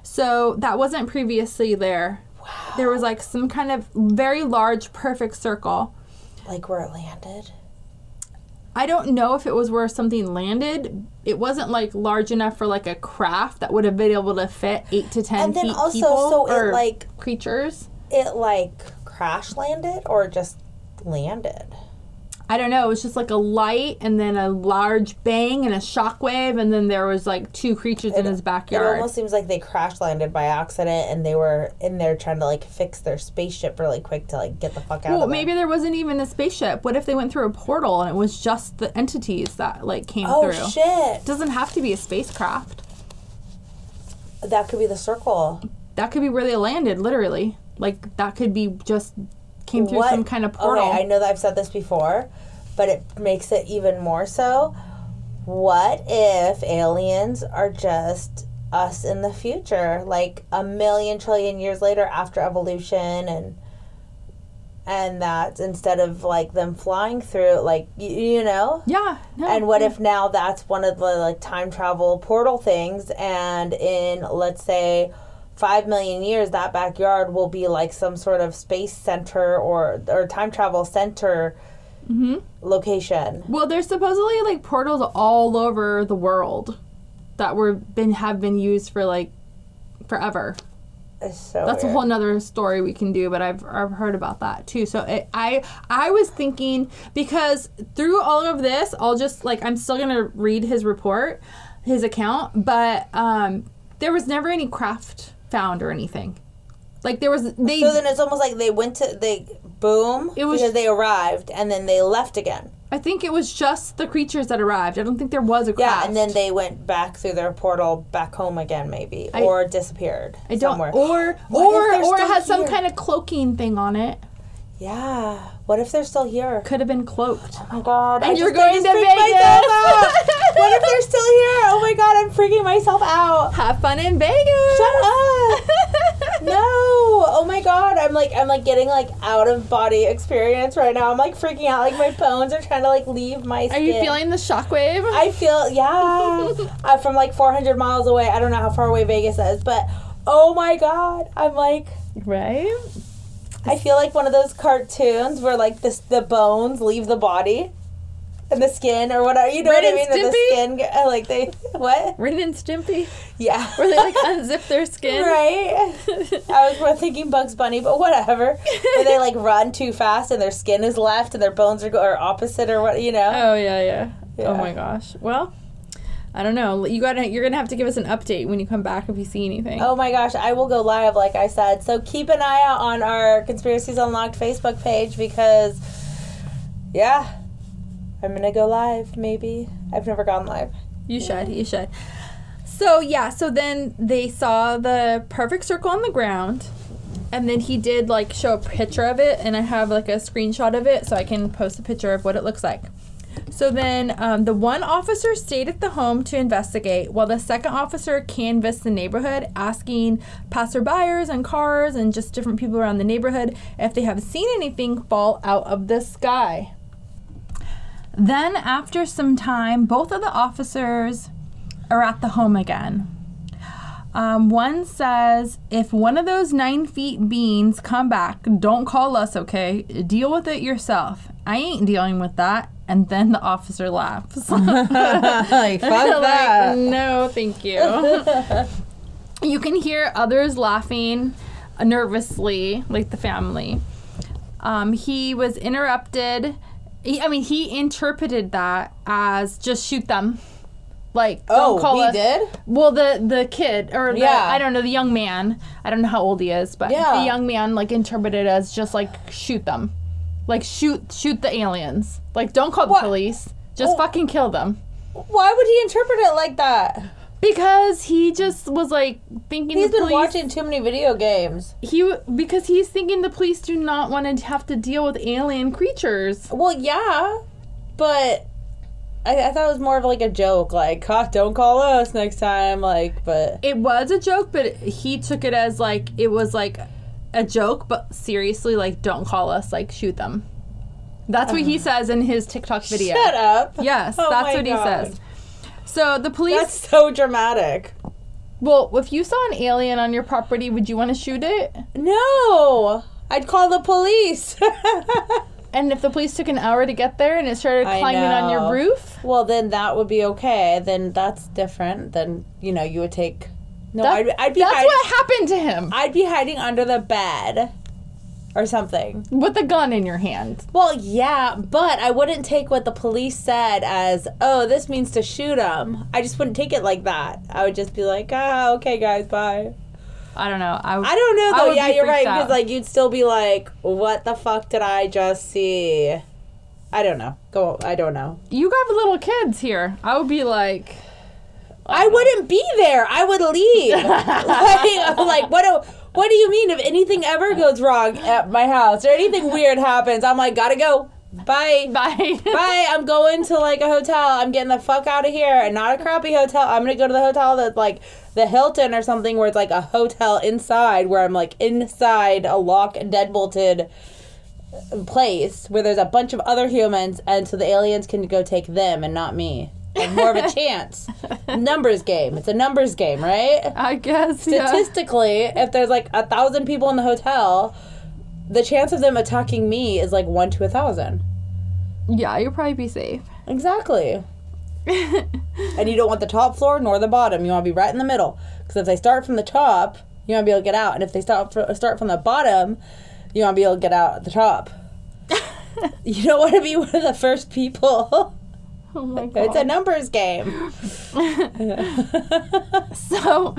So that wasn't previously there. Wow. There was like some kind of very large, perfect circle. Like where it landed. I don't know if it was where something landed. It wasn't like large enough for like a craft that would have been able to fit eight to ten And then feet also, people so it, or like- creatures. It like crash landed or just landed? I don't know. It was just like a light and then a large bang and a shockwave, and then there was like two creatures in his backyard. It almost seems like they crash landed by accident and they were in there trying to like fix their spaceship really quick to like get the fuck out Well, maybe there. there wasn't even a spaceship. What if they went through a portal and it was just the entities that like came Oh through? Oh shit. It doesn't have to be a spacecraft. That could be the circle. That could be where they landed, literally. Like that could be just came through What- some kind of oh, portal. Okay, I know that I've said this before, but it makes it even more so. What if aliens are just us in the future, like a million trillion years later after evolution and and that instead of like them flying through like you, you know yeah. No, and what yeah. if now that's one of the like time travel portal things and in let's say five million years that backyard will be like some sort of space center or or time travel center Mm-hmm. location Well, there's supposedly like portals all over the world that were been have been used for like forever. so That's a whole nother story we can do, but I've, I've heard about that too. So it, I I was thinking because through all of this, I'll just like I'm still gonna read his report, his account, but um, there was never any craft found or anything. Like there was they so then it's almost like they went to they boom It was- because they arrived and then they left again I think it was just the creatures that arrived. I don't think there was a yeah and then they went back through their portal back home again maybe I- or disappeared I don't somewhere or or or it still had some kind of cloaking thing on it. Yeah. What if they're still here? Could have been cloaked. Oh my god. And I you're just- going to Vegas. out. what if they're still here? Oh my god, I'm freaking myself out. Have fun in Vegas. Shut up. No. Oh my god. I'm like I'm like getting like out of body experience right now. I'm like freaking out. Like my bones are trying to like leave my Are skin. you feeling the shockwave? I feel yeah. uh, from like 400 miles away. I don't know how far away Vegas is, but oh my god. I'm like right? I feel like one of those cartoons where like this the bones leave the body. And the skin, or whatever, you know Ren what I mean? That the skin, uh, like they, what? Ren and Stimpy, Yeah. where they like unzip their skin. Right. I was more thinking Bugs Bunny, but whatever. Where they like run too fast and their skin is left and their bones are, go- are opposite or what, you know? Oh yeah, yeah, Oh my gosh. Well, I don't know. You gotta. You're gonna have to give us an update when you come back if you see anything. Oh my gosh, I will go live, like I said. So keep an eye out on our Conspiracies Unlocked Facebook page because, yeah, I'm gonna go live. Maybe I've never gone live. You should. You should. So yeah. So then they saw the perfect circle on the ground, and then he did like show a picture of it, and I have like a screenshot of it, so I can post a picture of what it looks like. So then um, the one officer stayed at the home to investigate, while the second officer canvassed the neighborhood, asking passerbyers and cars and just different people around the neighborhood if they have seen anything fall out of the sky. Then, after some time, both of the officers are at the home again. Um, one says, if one of those nine feet beings come back, don't call us, okay? Deal with it yourself. I ain't dealing with that. And then the officer laughs. like, fuck like, no, thank you. you can hear others laughing nervously, like the family. Um, he was interrupted. He, I mean, he interpreted that as just shoot them. Like, don't Oh, call he us. did? Well, the the kid or the, Yeah. I don't know the young man. I don't know how old he is, but Yeah. the young man like interpreted as just like shoot them, like shoot shoot the aliens. Like, don't call the What? police. Just Oh. fucking kill them. Why would he interpret it like that? Because he just was like thinking He's the been police. watching too many video games. He w- because he's thinking the police do not want to have to deal with alien creatures. Well, yeah, but I, I thought it was more of like a joke, like, "Ha, don't call us next time." Like, but It was a joke, but he took it as like it was like a joke, but seriously, like don't call us, like shoot them. That's what he uh-huh. says in his TikTok video. shut up. Yes, Oh that's my what he God. says. So the police. That's so dramatic. well, if you saw an alien on your property, would you want to shoot it? No, I'd call the police. And if the police took an hour to get there and it started I climbing on your roof, well, then that would be okay. Then that's different. Then you know you would take. No, that- I'd, I'd be that's hiding, what happened to him I'd be hiding under the bed, or something. with a gun in your hand. Well, yeah, but I wouldn't take what the police said as, oh, this means to shoot him. I just wouldn't take it like that. I would just be like, ah, okay, guys, bye. I don't know. I, I don't know, though. Yeah, you're right. out. Because, like, you'd still be like, what the fuck did I just see? I don't know. Go, I don't know. you got little kids here. I would be like, I uh-huh. wouldn't be there. I would leave. like, like, what do, what do you mean if anything ever goes wrong at my house or anything weird happens? I'm like, gotta go. Bye. bye. Bye. I'm going to like a hotel. I'm getting the fuck out of here, and not a crappy hotel. I'm gonna go to the hotel that's like the Hilton or something, where it's like a hotel inside, where I'm like inside a lock and deadbolted place where there's a bunch of other humans, and so the aliens can go take them and not me. Have more of a chance. numbers game. It's a numbers game, right? I guess. Yeah. Statistically, if there's like a thousand people in the hotel, the chance of them attacking me is like one to a thousand. Yeah, you'll probably be safe. Exactly. and you don't want the top floor nor the bottom. You want to be right in the middle. Because if they start from the top, you want to be able to get out. And if they start start from the bottom, you want to be able to get out at the top. you don't want to be one of the first people. Oh my it's a numbers game. so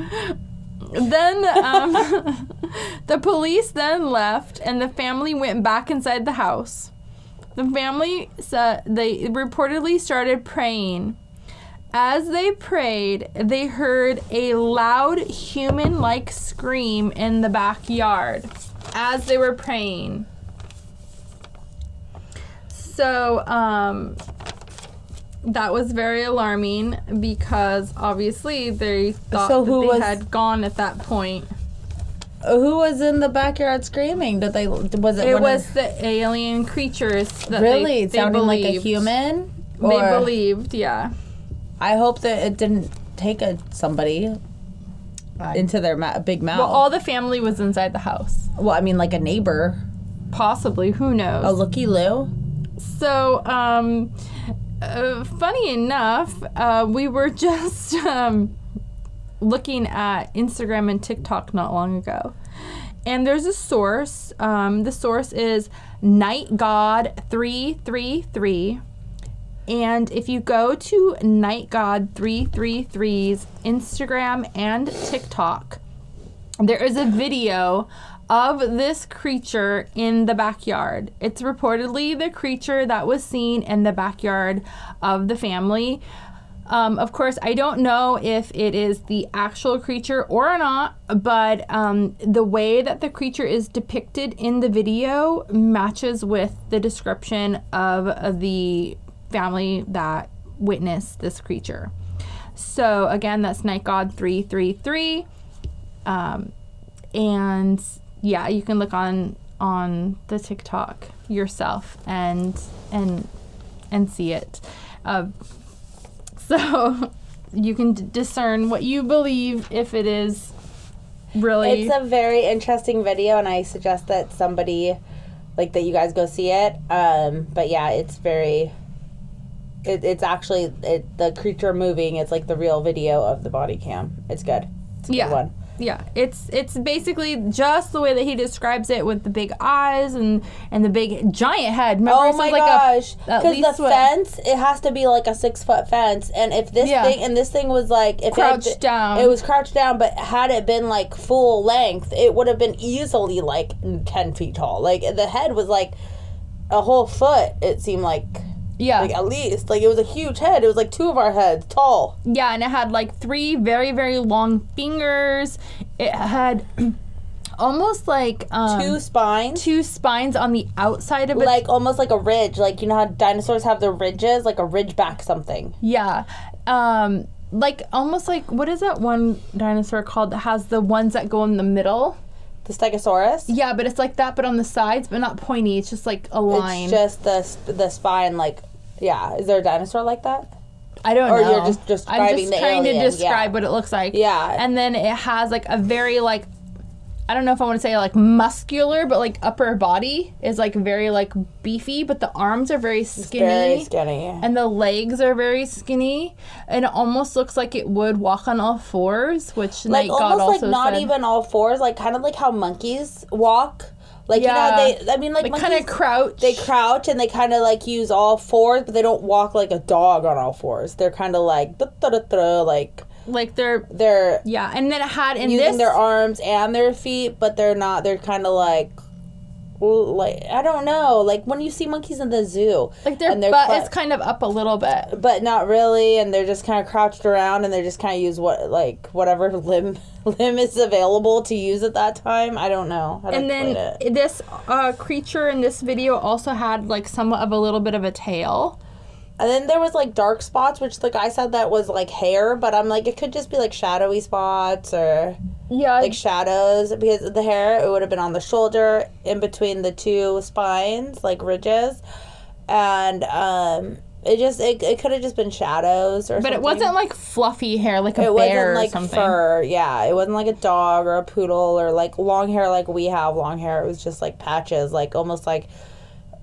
then um, the police then left and the family went back inside the house. The family said they reportedly started praying. As they prayed, they heard a loud human like scream in the backyard as they were praying. So, um, that was very alarming because obviously they thought So that who they was- had gone at that point. Who was in the backyard screaming? Did they? Was it? It was of, the alien creatures that really they, it they sounding like a believed. human. They Or- believed, yeah. I hope that it didn't take a somebody into their ma- big mouth. Well, all the family was inside the house. well, I mean, like a neighbor, Possibly, who knows? a looky Lou. So, um, uh, funny enough, uh, we were just um, looking at Instagram and TikTok not long ago. And there's a source. Um, the source is Night God 333. And if you go to Night God 333's Instagram and TikTok, there is a video of this creature in the backyard. It's reportedly the creature that was seen in the backyard of the family. Um, of course, I don't know if it is the actual creature or not, but um, the way that the creature is depicted in the video matches with the description of the family that witnessed this creature. So, again, that's Night God 333 um, and yeah, you can look on on the TikTok yourself and and and see it. Uh, so you can d- discern what you believe if it is really. It's a very interesting video, and I suggest that somebody, like that, you guys go see it. Um, but yeah, it's very. It, it's actually it, the creature moving. It's like the real video of the body cam. It's good. It's a Yeah. good one. Yeah, it's it's basically just the way that he describes it with the big eyes and and the big giant head. Remember, Oh my like gosh! Because the what- fence, it has to be like a six foot fence, and if this Yeah. thing and this thing was like if Crouched it down. it was crouched down. But had it been like full length, it would have been easily like ten feet tall. Like the head was like a whole foot. It seemed like yeah, like at least like it was a huge head. It was like two of our heads tall. Yeah, and it had like three very very long fingers. It had almost like um, Two spines. two spines on the outside of it. like almost like a ridge, like you know how dinosaurs have the ridges, like a ridge back something. yeah, um, like almost like what is that one dinosaur called that has the ones that go in the middle? The Stegosaurus. Yeah, but it's like that, but on the sides, but not pointy. It's just like a line. It's just the the spine, like yeah. Is there a dinosaur like that? I don't or know. Or you're just describing I'm just the trying alien, to describe yeah. what it looks like. Yeah. And then it has like a very like I don't know if I want to say like muscular, but like upper body is like very like beefy, but the arms are very skinny. Very skinny. And the legs are very skinny, and it almost looks like it would walk on all fours, which like Night God almost like not said. even all fours, like kind of like how monkeys walk. Like Yeah. you know, they. I mean, like, kind of crouch. they crouch and they kind of like use all fours, but they don't walk like a dog on all fours. They're kind of like like like they're they're yeah, and then it had in using this their arms and their feet, but they're not. They're kind of like. Like I don't know, like when you see monkeys in the zoo, like their and they're butt cla- is kind of up a little bit. but not really and they're just kind of crouched around and they just kind of use what like whatever limb limb is available to use at that time i don't know and then this uh, creature in this video also had like somewhat of a little bit of a tail. And then there was like dark spots which the guy said that was like hair but i'm like it could just be like shadowy spots or Yeah, like shadows because of the hair. It would have been on the shoulder in between the two spines like ridges. And um it just it, it could have just been shadows or but it wasn't like fluffy hair like a it bear wasn't like or something. fur. Yeah it wasn't like a dog or a poodle or like long hair like we have long hair. It was just like patches like almost like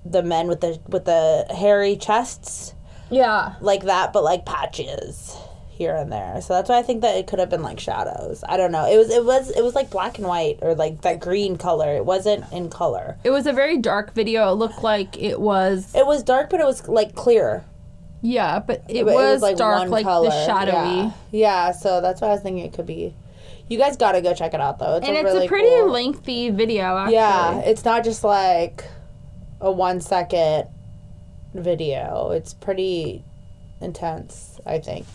the men with the with the hairy chests Yeah, like that but like patches here and there so that's why i think that it could have been like shadows i don't know it was it was it was like black and white or like that green color it wasn't in color it was a very dark video. It looked like it was it was dark but it was like clear yeah, but it, But was, like dark, like color. the shadowy. yeah. yeah so that's why i was thinking it could be you guys gotta go check it out though it's And a it's really a pretty cool- lengthy video, actually. Yeah, it's not just like a one second video. It's pretty intense, I think.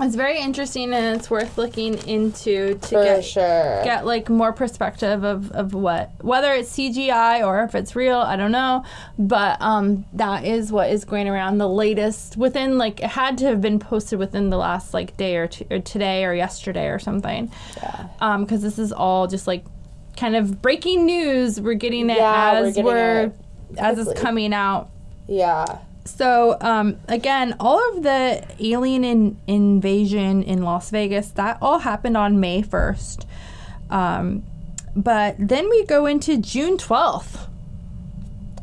it's very interesting and it's worth looking into to For get sure. get like more perspective of, of what whether it's CGI or if it's real, I don't know. But um that is what is going around the latest within like it had to have been posted within the last like day or, two, or today or yesterday or something. Yeah. Um cuz this is all just like kind of breaking news. We're getting it Yeah, we're as getting we're it as it's coming out. Yeah. So um, again, all of the alien in, invasion in Las Vegas that all happened on May first, um, but then we go into June twelfth.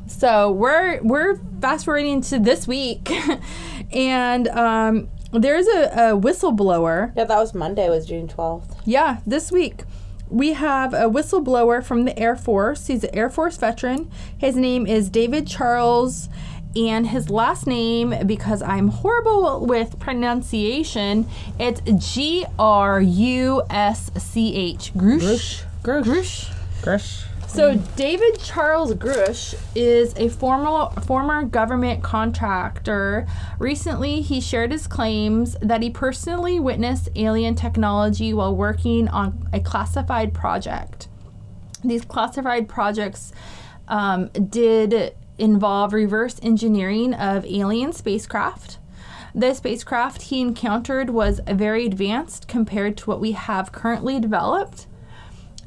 So we're we're fast forwarding to this week, and um, there's a, a whistleblower Yeah, that was Monday. Was June twelfth. yeah, this week we have a whistleblower from the Air Force. He's an Air Force veteran. His name is David Charles, and his last name, because I'm horrible with pronunciation, it's G R U S C H. Grusch. Grusch. Grusch. Grusch. So David Charles Grusch is a former former government contractor. Recently, he shared his claims that he personally witnessed alien technology while working on a classified project. These classified projects um, did involve reverse engineering of alien spacecraft. The spacecraft he encountered was very advanced compared to what we have currently developed.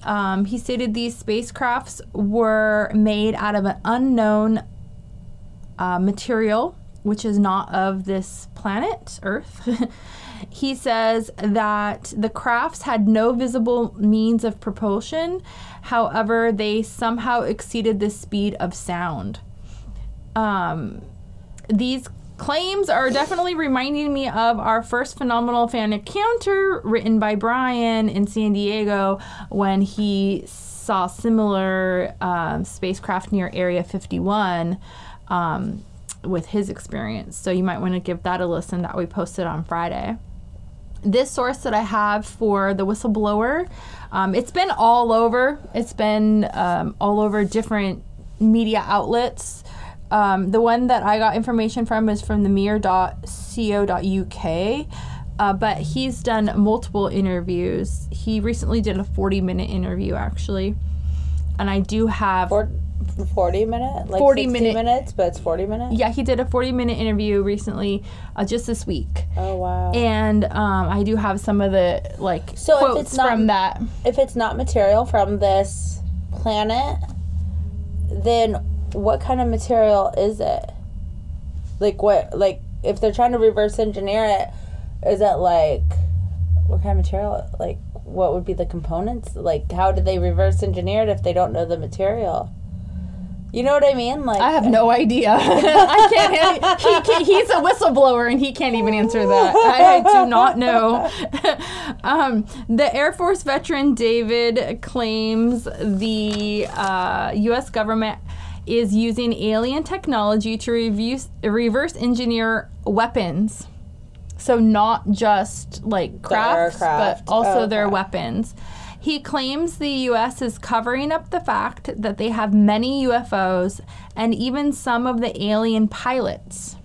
Um, he stated these spacecrafts were made out of an unknown uh, material, which is not of this planet, Earth. he says that the crafts had no visible means of propulsion, however, they somehow exceeded the speed of sound. Um, these claims are definitely reminding me of our first phenomenal fan encounter written by Brian in San Diego when he saw similar um, spacecraft near Area 51 um, with his experience. So you might want to give that a listen that we posted on Friday this source that I have for the whistleblower, um, it's been all over. It's been um, all over different media outlets. Um, the one that I got information from is from the mirror.co.uk. Uh, but he's done multiple interviews. He recently did a 40 minute interview, actually. And I do have. Four, 40 minute? Like 40 60 minute- minutes, but it's 40 minutes? Yeah, he did a 40 minute interview recently, uh, just this week. Oh, wow. And um, I do have some of the like So if quotes it's not- from that. if it's not material from this planet, then what kind of material is it? Like what? Like if they're trying to reverse engineer it, is it like what kind of material? Like what would be the components? Like how did they reverse engineer it if they don't know the material? You know what I mean? Like I have no idea. I can't. He, can, he's a whistleblower, and he can't even answer that. I, I do not know. um, the Air Force veteran David claims the uh, U.S. government is using alien technology to review, reverse engineer weapons. So not just like crafts, but also Oh, their weapons. He claims the U.S. is covering up the fact that they have many UFOs and even some of the alien pilots.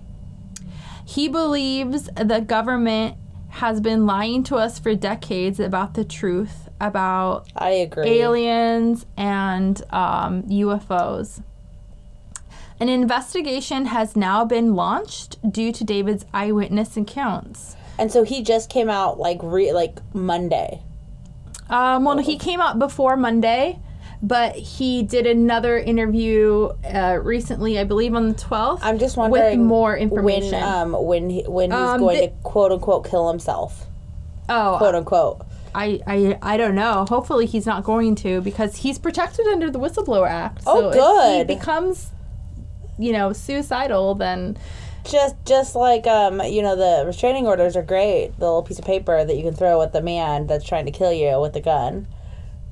He believes the government has been lying to us for decades about the truth about I agree. aliens and um, UFOs. An investigation has now been launched due to David's eyewitness accounts. And so he just came out like re- like Monday. Um, well, he came out before Monday, but he did another interview uh, recently, I believe on the 12th. I'm just wondering with more information. when um when he, when he's Um, going the- to quote unquote kill himself. oh, Quote unquote. I, I I don't know. Hopefully, he's not going to because he's protected under the Whistleblower Act. Oh, so If good. he becomes, you know, suicidal, then Just just like um you know the restraining orders are great. The little piece of paper that you can throw at the man that's trying to kill you with a gun.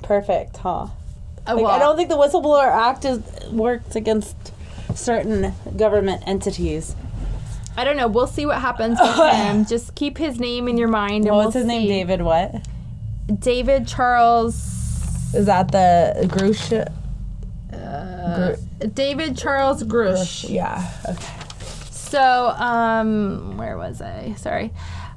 Perfect, huh? uh, Like, well, I don't think the whistleblower act is works against certain government entities. I don't know. We'll see what happens with him. Just keep his name in your mind. And What's we'll his name? David what? David Charles. Is that the Grusch? David Charles Grusch. Yeah. Okay. So, um, where was I? Sorry.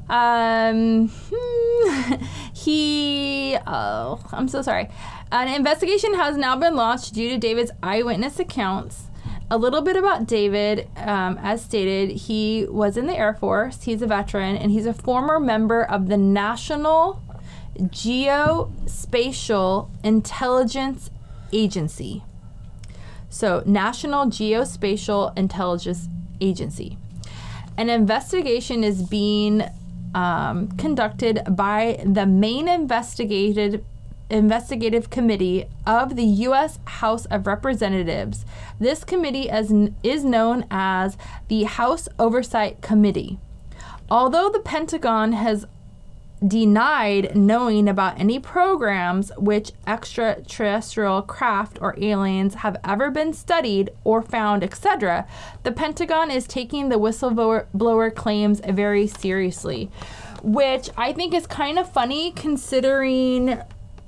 Um, hmm, he. Oh, I'm so sorry. An investigation has now been launched due to David's eyewitness accounts. A little bit about David, um, as stated, he was in the Air Force. He's a veteran, and he's a former member of the National Geospatial Intelligence Agency. So, National Geospatial Intelligence Agency. An investigation is being um, conducted by the main investigated investigative committee of the U.S. House of Representatives. This committee is known as the House Oversight Committee. Although the Pentagon has denied knowing about any programs which extraterrestrial craft or aliens have ever been studied or found, etc., the Pentagon is taking the whistleblower claims very seriously, which I think is kind of funny considering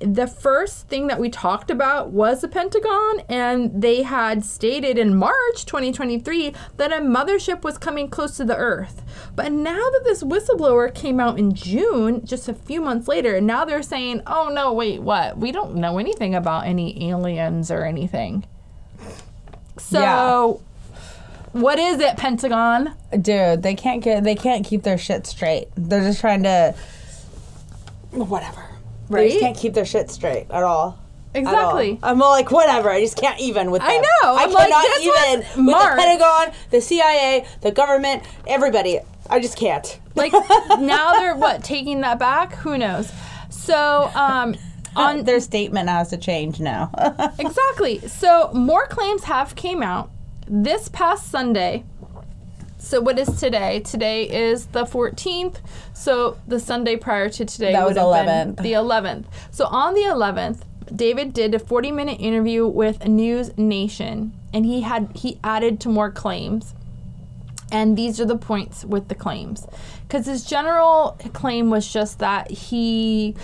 the first thing that we talked about was the Pentagon, and they had stated in March 2023 that a mothership was coming close to the Earth. But now that this whistleblower came out in June, just a few months later, now they're saying, oh no, wait, what? We don't know anything about any aliens or anything. So. Yeah. What is it, Pentagon? Dude, they can't get they can't keep their shit straight. They're just trying to whatever. Right? They just can't keep their shit straight at all. Exactly. I'm all like, whatever. I just can't even with them. I know. I I'm cannot like, even with the Pentagon, the CIA, the government, everybody. I just can't. Like now they're what taking that back? Who knows? So um, on their statement has to change now. exactly. So more claims have came out this past Sunday. So what is today? Today is the 14th. So the Sunday prior to today that was 11th. The 11th. So on the 11th, David did a 40-minute interview with News Nation, and he had he added to more claims. And these are the points with the claims, because his general claim was just that he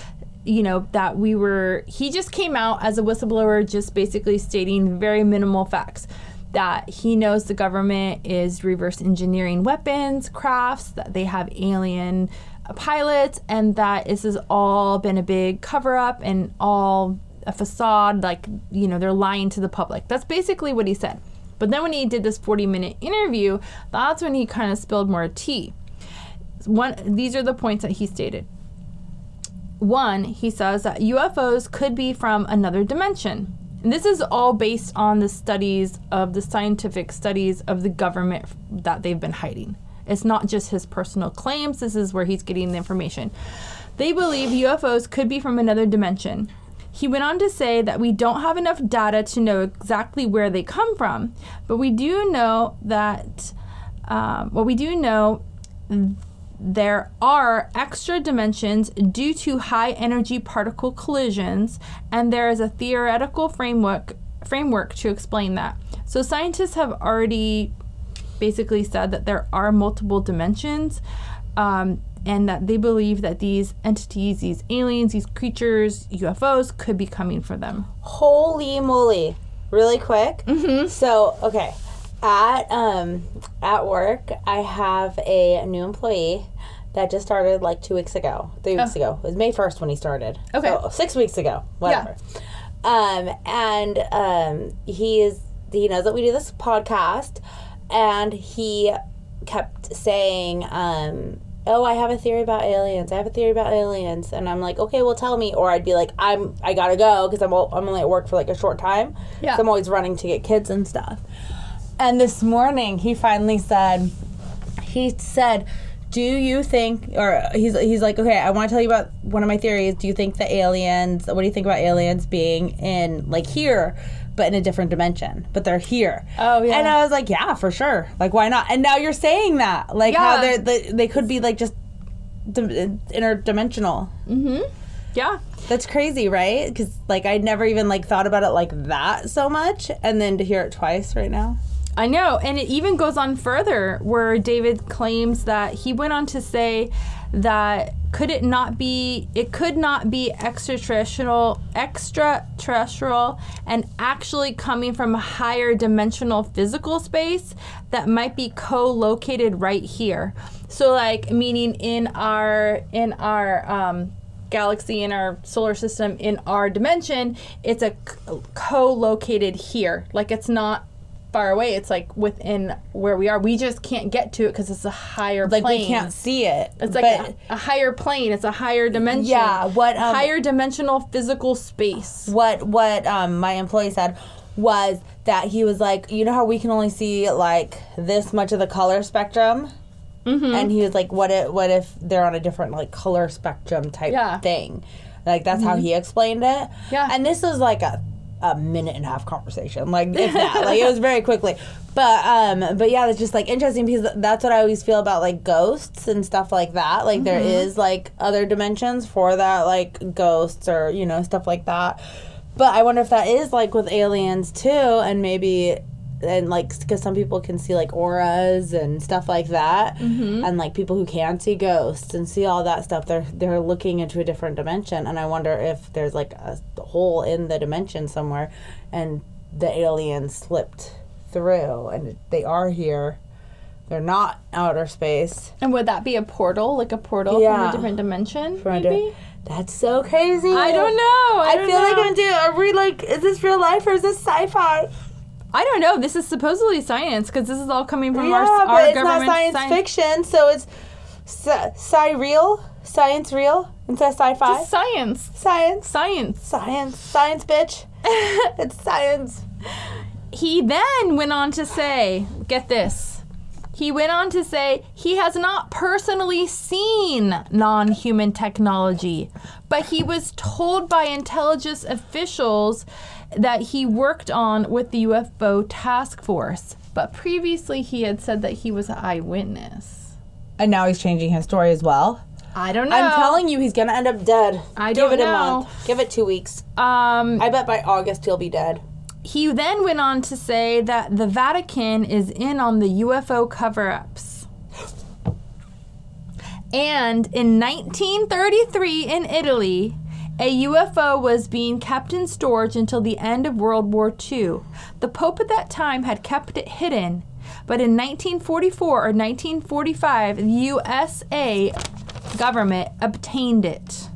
you know that we were he just came out as a whistleblower just basically stating very minimal facts that he knows the government is reverse engineering weapons crafts, that they have alien pilots, and that this has all been a big cover up and all a facade, like, you know, they're lying to the public. That's basically what he said. But then when he did this 40 minute interview, that's when he kind of spilled more tea. One, these are the points that he stated. One, he says that UFOs could be from another dimension. And this is all based on the studies of the scientific studies of the government that they've been hiding. It's not just his personal claims, this is where he's getting the information. They believe UFOs could be from another dimension. He went on to say that we don't have enough data to know exactly where they come from, but we do know that, um, well, we do know there are extra dimensions due to high energy particle collisions, and there is a theoretical framework framework to explain that. So scientists have already basically said that there are multiple dimensions. Um, and that they believe that these entities, these aliens, these creatures, UFOs, could be coming for them. Holy moly! Really quick. Mm-hmm. So, okay, at um at work, I have a new employee that just started like two weeks ago, three weeks oh. ago. It was May first when he started. Okay, so, six weeks ago, whatever. Yeah. Um, and um, he is he knows that we do this podcast, and he kept saying, um, "Oh, I have a theory about aliens. I have a theory about aliens." And I'm like, "Okay, well, tell me." Or I'd be like, "I'm I gotta go because I'm I'm only at work for like a short time. Yeah, so I'm always running to get kids and stuff." And this morning, he finally said, he said, do you think or he's he's like okay i want to tell you about one of my theories. Do you think the aliens what do you think about aliens being in like here but in a different dimension? But they're here. Oh yeah. And i was like yeah for sure. Like why not? And now you're saying that like yeah. how they're they, they could be like just interdimensional. Mm-hmm. Yeah. That's crazy right? Because like i never even like thought about it like that so much. And then to hear it twice right now I know, and it even goes on further where David claims that he went on to say that could it not be it could not be extraterrestrial extraterrestrial and actually coming from a higher dimensional physical space that might be co-located right here. So like meaning in our in our um galaxy in our solar system in our dimension it's a co-located here like it's not far away it's like within where we are we just can't get to it because it's a higher plane. Like plane we can't see it. it's like a, a higher plane it's a higher dimension Yeah, what, um, higher dimensional physical space what what um, my employee said was that he was like, you know how we can only see like this much of the color spectrum, Mm-hmm. and he was like, what if what if they're on a different like color spectrum type Yeah. Mm-hmm. thing? Like that's how he explained it. Yeah. and this was like a a minute and a half conversation, like if that, like it was very quickly. But um, but yeah, it's just like interesting because that's what I always feel about like ghosts and stuff like that. Like there Mm-hmm. is like other dimensions for that, like ghosts or you know stuff like that. But I wonder if that is like with aliens too, and maybe and like because some people can see like auras and stuff like that, Mm-hmm. and like people who can see ghosts and see all that stuff, they're they're looking into a different dimension, and I wonder if there's like a hole in the dimension somewhere, and the aliens slipped through, and they are here. They're not outer space. and would that be a portal like a portal from a different dimension From maybe That's so crazy. i don't know i, I, don't feel like know. I'm doing. Are we like? Is this real life or is this sci-fi? I don't know this is supposedly science because this is all coming from Yeah, our, our but it's not government science fiction, so it's sci, sci real, science real instead of sci-fi. Just science science, science science, science, bitch. it's science. He then went on to say, get this. He went on to say he has not personally seen non human technology, but he was told by intelligence officials that he worked on with the UFO task force. But previously, he had said that he was an eyewitness. And now he's changing his story as well. I don't know. I'm telling you, he's gonna end up dead. I don't it a know. month. Give it two weeks. Um, I bet by August he'll be dead. He then went on to say that the Vatican is in on the UFO cover ups. And in 1933 in Italy, a UFO was being kept in storage until the end of World War II. The Pope at that time had kept it hidden, but in 1944 or 1945, the USA government obtained it.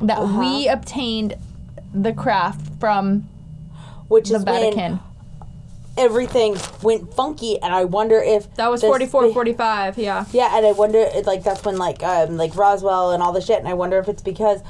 That we uh-huh. obtained the craft from Which the is Vatican. Everything went funky, and I wonder if That was the 44, spa- 45, yeah. Yeah, and I wonder, like that's when like um like Roswell and all the shit, and I wonder if it's because,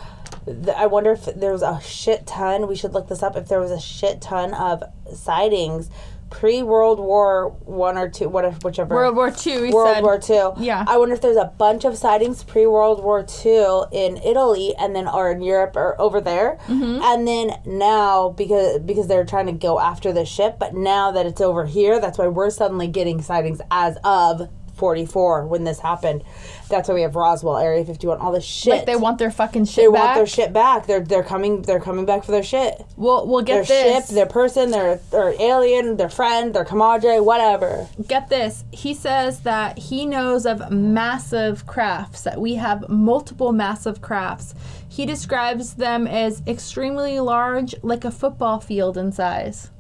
th- I wonder if there was a shit ton. We should look this up. If there was a shit ton of sightings pre World War One or two, whatever, whichever World War we World said. War Two. Yeah. I wonder if there's a bunch of sightings pre World War Two in Italy and then or in Europe or over there, Mm-hmm. and then now because because they're trying to go after the ship, but now that it's over here, that's why we're suddenly getting sightings as of. 44 when this happened that's why we have Roswell Area 51 all this shit Like they want their fucking shit they back. want their shit back they're they're coming they're coming back for their shit We'll, we'll their get this. ship their person their their alien their friend their comadre whatever Get this. He says that he knows of massive crafts, that we have multiple massive crafts. He describes them as extremely large, like a football field in size.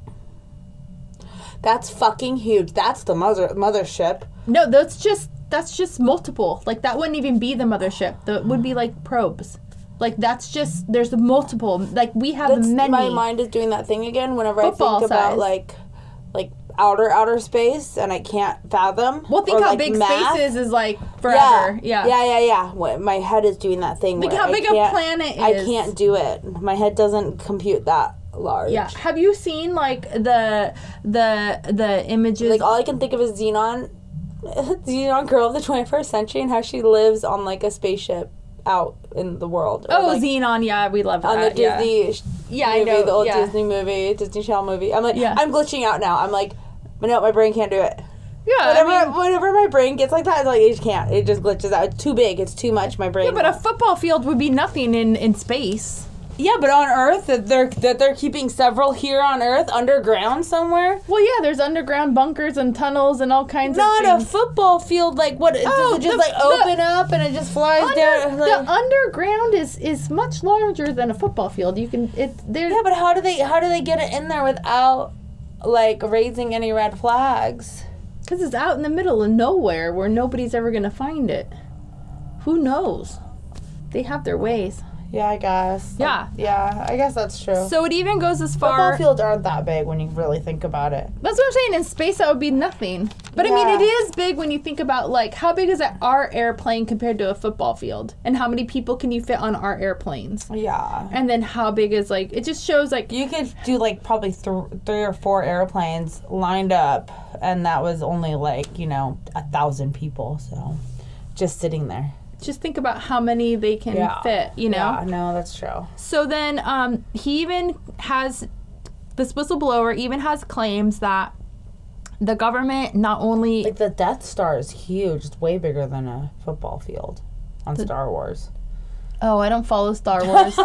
That's fucking huge. That's the mother mothership. No, that's just that's just multiple. Like that wouldn't even be the mothership. That would be like probes. Like that's just there's multiple. Like we have That's many. my mind is doing that thing again whenever I think about size. like like outer outer space and I can't fathom. Well, think how like, big math. space is is like Yeah. forever. Yeah. yeah, yeah, yeah. What, my head is doing that thing. Think where how big a planet is. I can't do it. My head doesn't compute that large. Yeah. Have you seen like the the the images? Like all I can think of is Zenon, Zenon girl of the 21st century, and how she lives on like a spaceship out in the world. Or, oh, like, Zenon. Yeah, we love that. on the yeah. Disney sh- Yeah, I know, the old yeah. Disney movie, Disney Channel movie. I'm like, Yeah. I'm glitching out now. I'm like, no, my brain can't do it. Yeah. I Whenever, mean, whenever my brain gets like that, it's like it just can't. It just glitches out. It's too big. It's too much. My brain. yeah, but a football field would be nothing in in space. Yeah, but on Earth that they're that they're keeping several here on Earth underground somewhere. Well, yeah, there's underground bunkers and tunnels and all kinds Not of a football field. Like what? Oh, does it just the- like the- open up and it just flies Under- down? Like, the underground is is much larger than a football field. You can it there. yeah, but how do they how do they get it in there without like raising any red flags? Because it's out in the middle of nowhere where nobody's ever going to find it. Who knows? They have their ways. Yeah, I guess. Yeah. yeah, I guess that's true. So it even goes as far. Football fields aren't that big when you really think about it. That's what I'm saying. In space, that would be nothing. But I mean, it is big when you think about like how big is our airplane compared to a football field, and how many people can you fit on our airplanes, Yeah. and then how big is like it just shows like You could do like probably th- three or four airplanes lined up, and that was only like you know a thousand people. So just sitting there. Just think about how many they can Yeah. fit. You know. Yeah, no, that's true. So then um, he even has this whistleblower even has claims that the government not only Like the Death Star is huge. It's way bigger than a football field on Star Wars. oh I don't follow Star Wars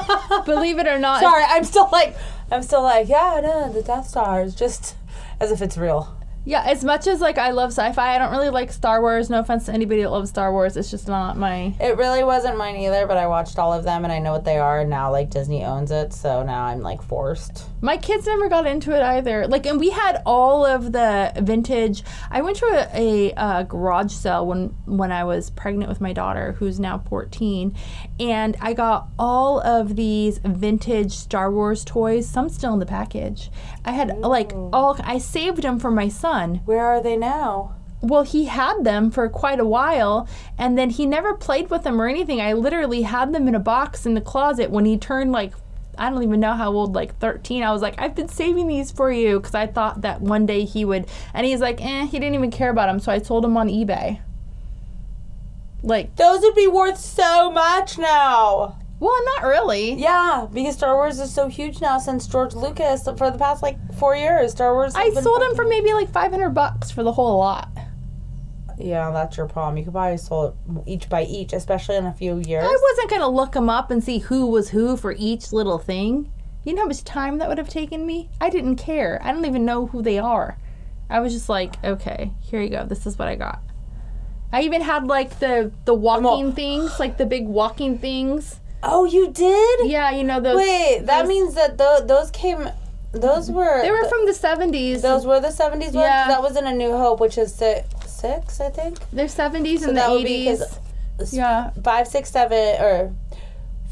believe it or not Sorry, I'm still like I'm still like yeah, no, the Death Star is just as if it's real. Yeah as much as like I love sci-fi I don't really like Star Wars no offense to anybody that loves Star Wars it's just not my It really wasn't mine either, but I watched all of them and I know what they are. And now like Disney owns it, so now I'm like forced. My kids never got into it either. Like, and we had all of the vintage. I went to a, a, uh garage sale when when I was pregnant with my daughter, who's now 14, and I got all of these vintage Star Wars toys. Some still in the package. I had like all. I saved them for my son. Where are they now? Well, he had them for quite a while, and then he never played with them or anything. I literally had them in a box in the closet when he turned like, I don't even know how old, like 13. I was like, I've been saving these for you because I thought that one day he would. And he's like, eh, he didn't even care about them, so I sold them on eBay. Like, Those would be worth so much now. Well, not really. Yeah, because Star Wars is so huge now since George Lucas for the past like four years. Star Wars. I sold them for maybe like 500 bucks for the whole lot. Yeah, that's your problem. You could probably sold it each by each, especially in a few years. I wasn't gonna look them up and see who was who for each little thing. You know how much time that would have taken me? I didn't care. I don't even know who they are. I was just like, okay, here you go. This is what I got. I even had like the the walking things, like the big walking things. Oh, you did? Yeah, you know those. Wait, that those- means that th- those came. Those were. they were from the seventies. Those were the seventies ones. Yeah. That was in A New Hope, which is six, six I think. They're seventies So and that the eighties. Yeah. five, six, seven, or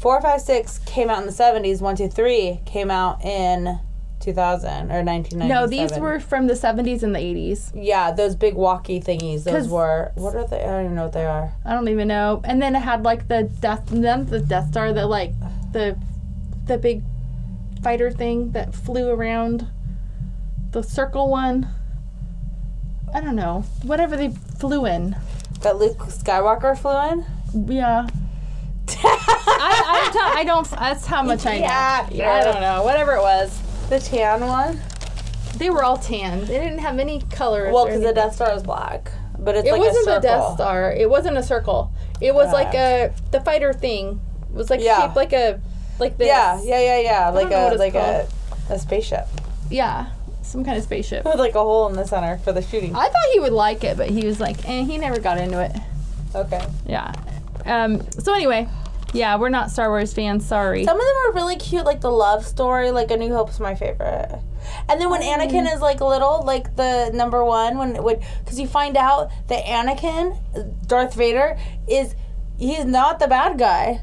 four, five, six came out in the seventies. One, two, three came out in two thousand or nineteen ninety. No, these were from the seventies and the eighties. Yeah, those big walkie thingies. Those were. What are they? I don't even know what they are. I don't even know. And then it had like the death, then the Death Star, the like the the big fighter thing that flew around, the circle one. I don't know. Whatever they flew in. That Luke Skywalker flew in. Yeah. I, I, don't, I don't. That's how much I know. Yeah, I don't know. Whatever it was. The tan one. They were all tan. They didn't have any color. Well, because the Death Star is black, but it's it like wasn't a the Death. Star. It wasn't a circle. It was like a the fighter thing. It was like Yeah. shaped like a like this. Yeah, yeah, yeah, yeah. Like a like a, called. a spaceship Yeah, some kind of spaceship. with like a hole in the center for the shooting. I thought he would like it, but he was like, eh, he never got into it. Okay. Yeah. Um. So anyway, yeah, we're not Star Wars fans. Sorry. Some of them are really cute, like the love story. Like A New Hope's my favorite. And then when Anakin is like little, like the number one, when it would, because you find out that Anakin, Darth Vader, is he's not the bad guy,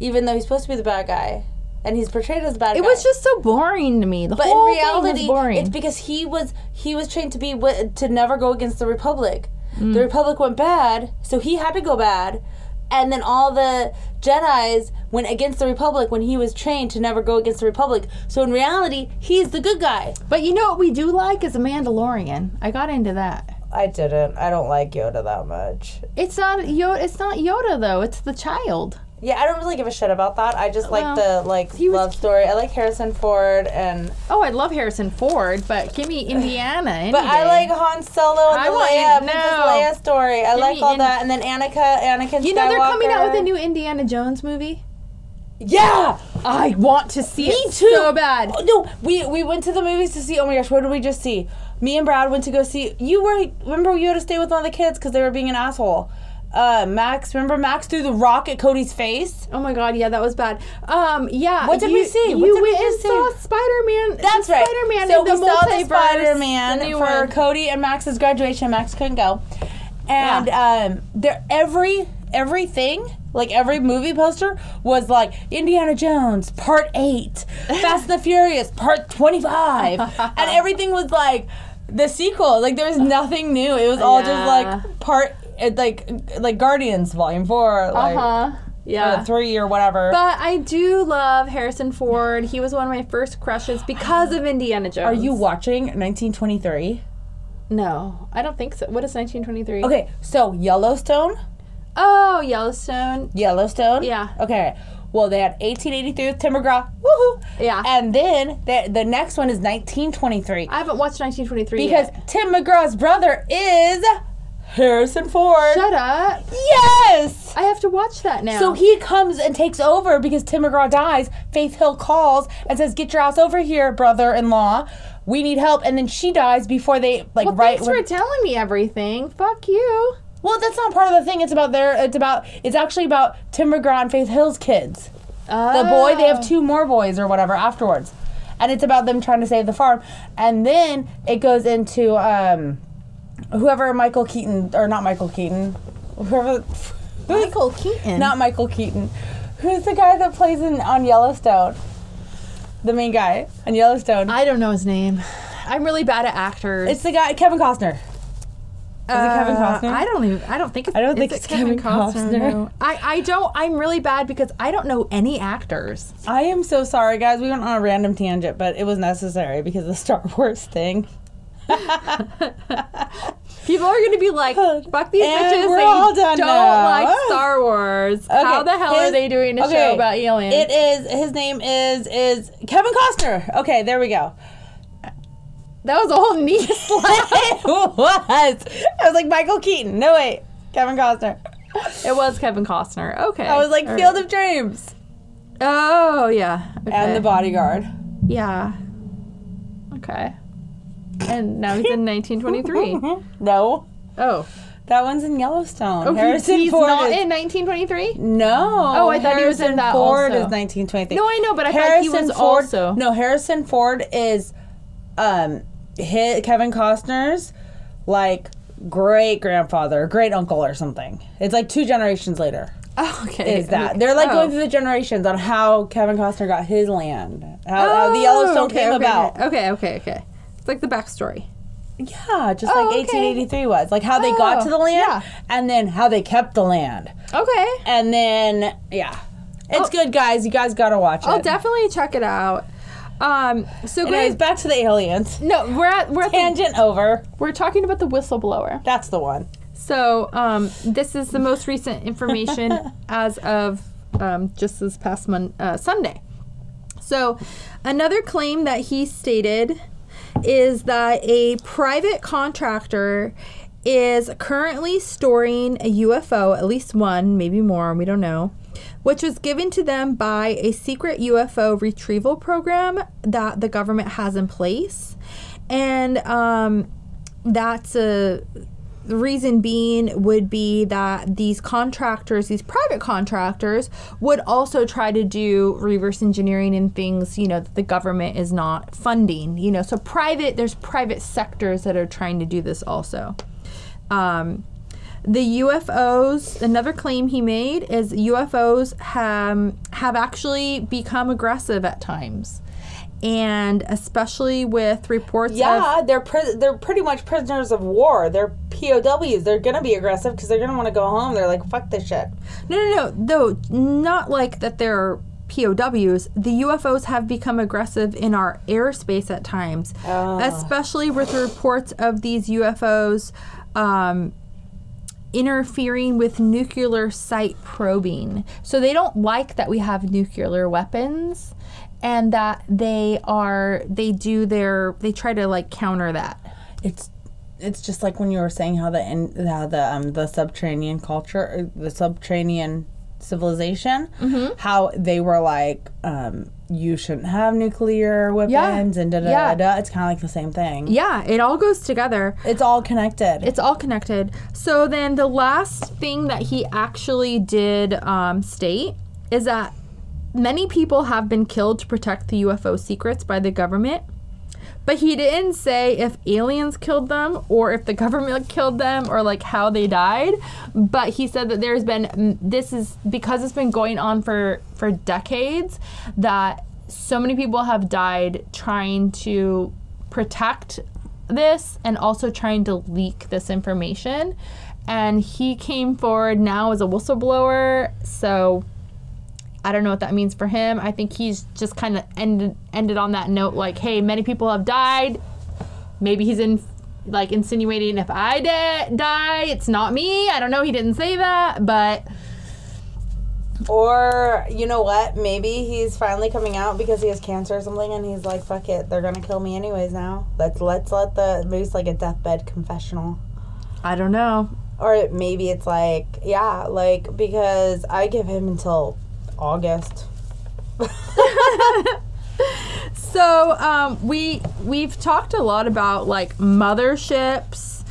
even though he's supposed to be the bad guy, and he's portrayed as the bad guy. it guy. was just so boring to me. The But whole in thing was reality, boring. it's because he was he was trained to be to never go against the Republic. Mm. The Republic went bad, so he had to go bad, and then all the Jedi's went against the Republic when he was trained to never go against the Republic. So in reality, he's the good guy. but you know what we do like is a Mandalorian. I got into that. I didn't. I don't like Yoda that much. It's not Yoda. It's not Yoda though. It's the child. Yeah, I don't really give a shit about that. I just like Well, the like he was- love story. I like Harrison Ford and Oh, I love Harrison Ford, but give me Indiana. Any But I day. like Han Solo and I the want Leia, Princess no. Leia story. I Give like me all in- that. And then Anakin, Anakin You know they're coming out with Skywalker. a new Indiana Jones movie. Yeah. I want to see Me it too. so bad. Oh, no, we we went to the movies to see. Oh my gosh, what did we just see? Me and Brad went to go see. You were remember you had to stay with one of the kids because they were being an asshole. Uh, Max, remember Max threw the rock at Cody's face. Oh my god, yeah, that was bad. Um, yeah. What did you, we see? What did we went and saw Spider Man. That's right. Spider Man. So in the we saw the Spider Man for one. Cody and Max's graduation. Max couldn't go, and um, there every everything like every movie poster was like Indiana Jones Part Eight, Fast and the Furious Part Twenty Five, and everything was like the sequel. Like there was nothing new. It was all Yeah. just like part it, like like Guardians Volume Four, like Uh huh. or Yeah. three or whatever. But I do love Harrison Ford. He was one of my first crushes because of Indiana Jones. Are you watching 1923? No, I don't think so. What is 1923? Okay, so Yellowstone. Oh, Yellowstone. Yellowstone. Yeah. Okay. Well, they had 1883 with Tim McGraw. Woohoo. Yeah. And then the, the next one is 1923 I haven't watched 1923 because yet. Tim McGraw's brother is Harrison Ford. Shut up. Yes. I have to watch that now. So he comes and takes over because Tim McGraw dies. Faith Hill calls and says, "Get your ass over here, brother-in-law. We need help." And then she dies before they like well, right. thanks for telling me everything. Fuck you. well, that's not part of the thing. It's about their. It's about. It's actually about Tim McGraw and Faith Hill's kids. the boy they Oh. have two more boys or whatever afterwards and it's about them trying to save the farm and then it goes into um whoever michael keaton or not michael keaton whoever Michael Keaton. not michael keaton who's the guy that plays in on yellowstone the main guy on yellowstone I don't know his name. I'm really bad at actors. it's the guy kevin costner is it Kevin Uh, Costner? I don't even. I don't think. It's, I don't think it it's Kevin Costner. no. I I don't. I'm really bad because I don't know any actors. I am so sorry, guys. We went on a random tangent, but it was necessary because of the Star Wars thing. People are going to be like, "Fuck these And bitches! we're all done don't now." like Star Wars. How the hell are they doing a okay, show about aliens?" It is. His name is is Kevin Costner. Okay, there we go. that was a whole niece. it was. I was like Michael Keaton. No wait, Kevin Costner. it was Kevin Costner. Okay. I was like All Field right. of Dreams Oh yeah. and The Bodyguard. Yeah. Okay. And now he's in 1923. no, oh. that one's in Yellowstone. Oh, Harrison he's Ford not is- in 1923? No. Oh, I thought he was in Harrison that Ford also. is 1923. No, I know, but I thought he was Ford, also- No, Harrison Ford is um hit Kevin Costner's like great grandfather, great uncle or something. It's like two generations later. Oh, okay. Is that they're like Oh. going through the generations on how Kevin Costner got his land, how, how the Yellowstone Oh, okay, came okay, about. Okay, okay, okay. Like the backstory. Yeah, just Oh, like okay. 1883 was like how they got Oh, to the land, yeah. and then how they kept the land, Okay. and then yeah, it's Oh. good, guys. You guys gotta watch it. I'll definitely check it out. Um, so Anyways, guys, back to the aliens. no, we're at we're at the, Tangent over. we're talking about the whistleblower. That's the one. So um, this is the most recent information as of um, just this past mon- uh, Sunday. So another claim that he stated is that a private contractor is currently storing a UFO, at least one, maybe more, we don't know, which was given to them by a secret UFO retrieval program that the government has in place. And um, that's a the reason being would be that these contractors, these private contractors, would also try to do reverse engineering and things, you know, that the government is not funding. You know, so private, there's private sectors that are trying to do this also. Um, the UFOs, another claim he made is UFOs have, have actually become aggressive at times. And especially with reports of Yeah, they're pri- they're pretty much prisoners of war. They're POWs. They're gonna be aggressive because they're gonna want to go home. They're like, fuck this shit. No, no, no. Though not like that they're POWs. The UFOs have become aggressive in our airspace at times, Oh. especially with reports of these UFOs um, interfering with nuclear site probing. So they don't like that we have nuclear weapons. And that they are, they do their, they try to like counter that. It's it's just like when you were saying how the in, how the um the subterranean culture, the subterranean civilization, how they were like, um, you shouldn't have nuclear weapons and da da Yeah. da da. It's kind of like the same thing. Yeah, it all goes together. It's all connected. It's all connected. So then the last thing that he actually did um, state is that many people have been killed to protect the UFO secrets by the government. But he didn't say if aliens killed them or if the government killed them or like how they died. But he said that there's been this is because it's been going on for for decades that so many people have died trying to protect this and also trying to leak this information. And he came forward now as a whistleblower. So I don't know what that means for him. I think he's just kind of ended ended on that note, like, hey, many people have died. Maybe he's in like insinuating if I di- die, it's not me. I don't know. He didn't say that, but Or you know what? Maybe he's finally coming out because he has cancer or something, and he's like, "Fuck it, they're gonna kill me anyways." Now let's let's let the maybe it's like a deathbed confessional, I don't know. or maybe it's like yeah, like because I give him until August. So um, we we've talked a lot about like motherships,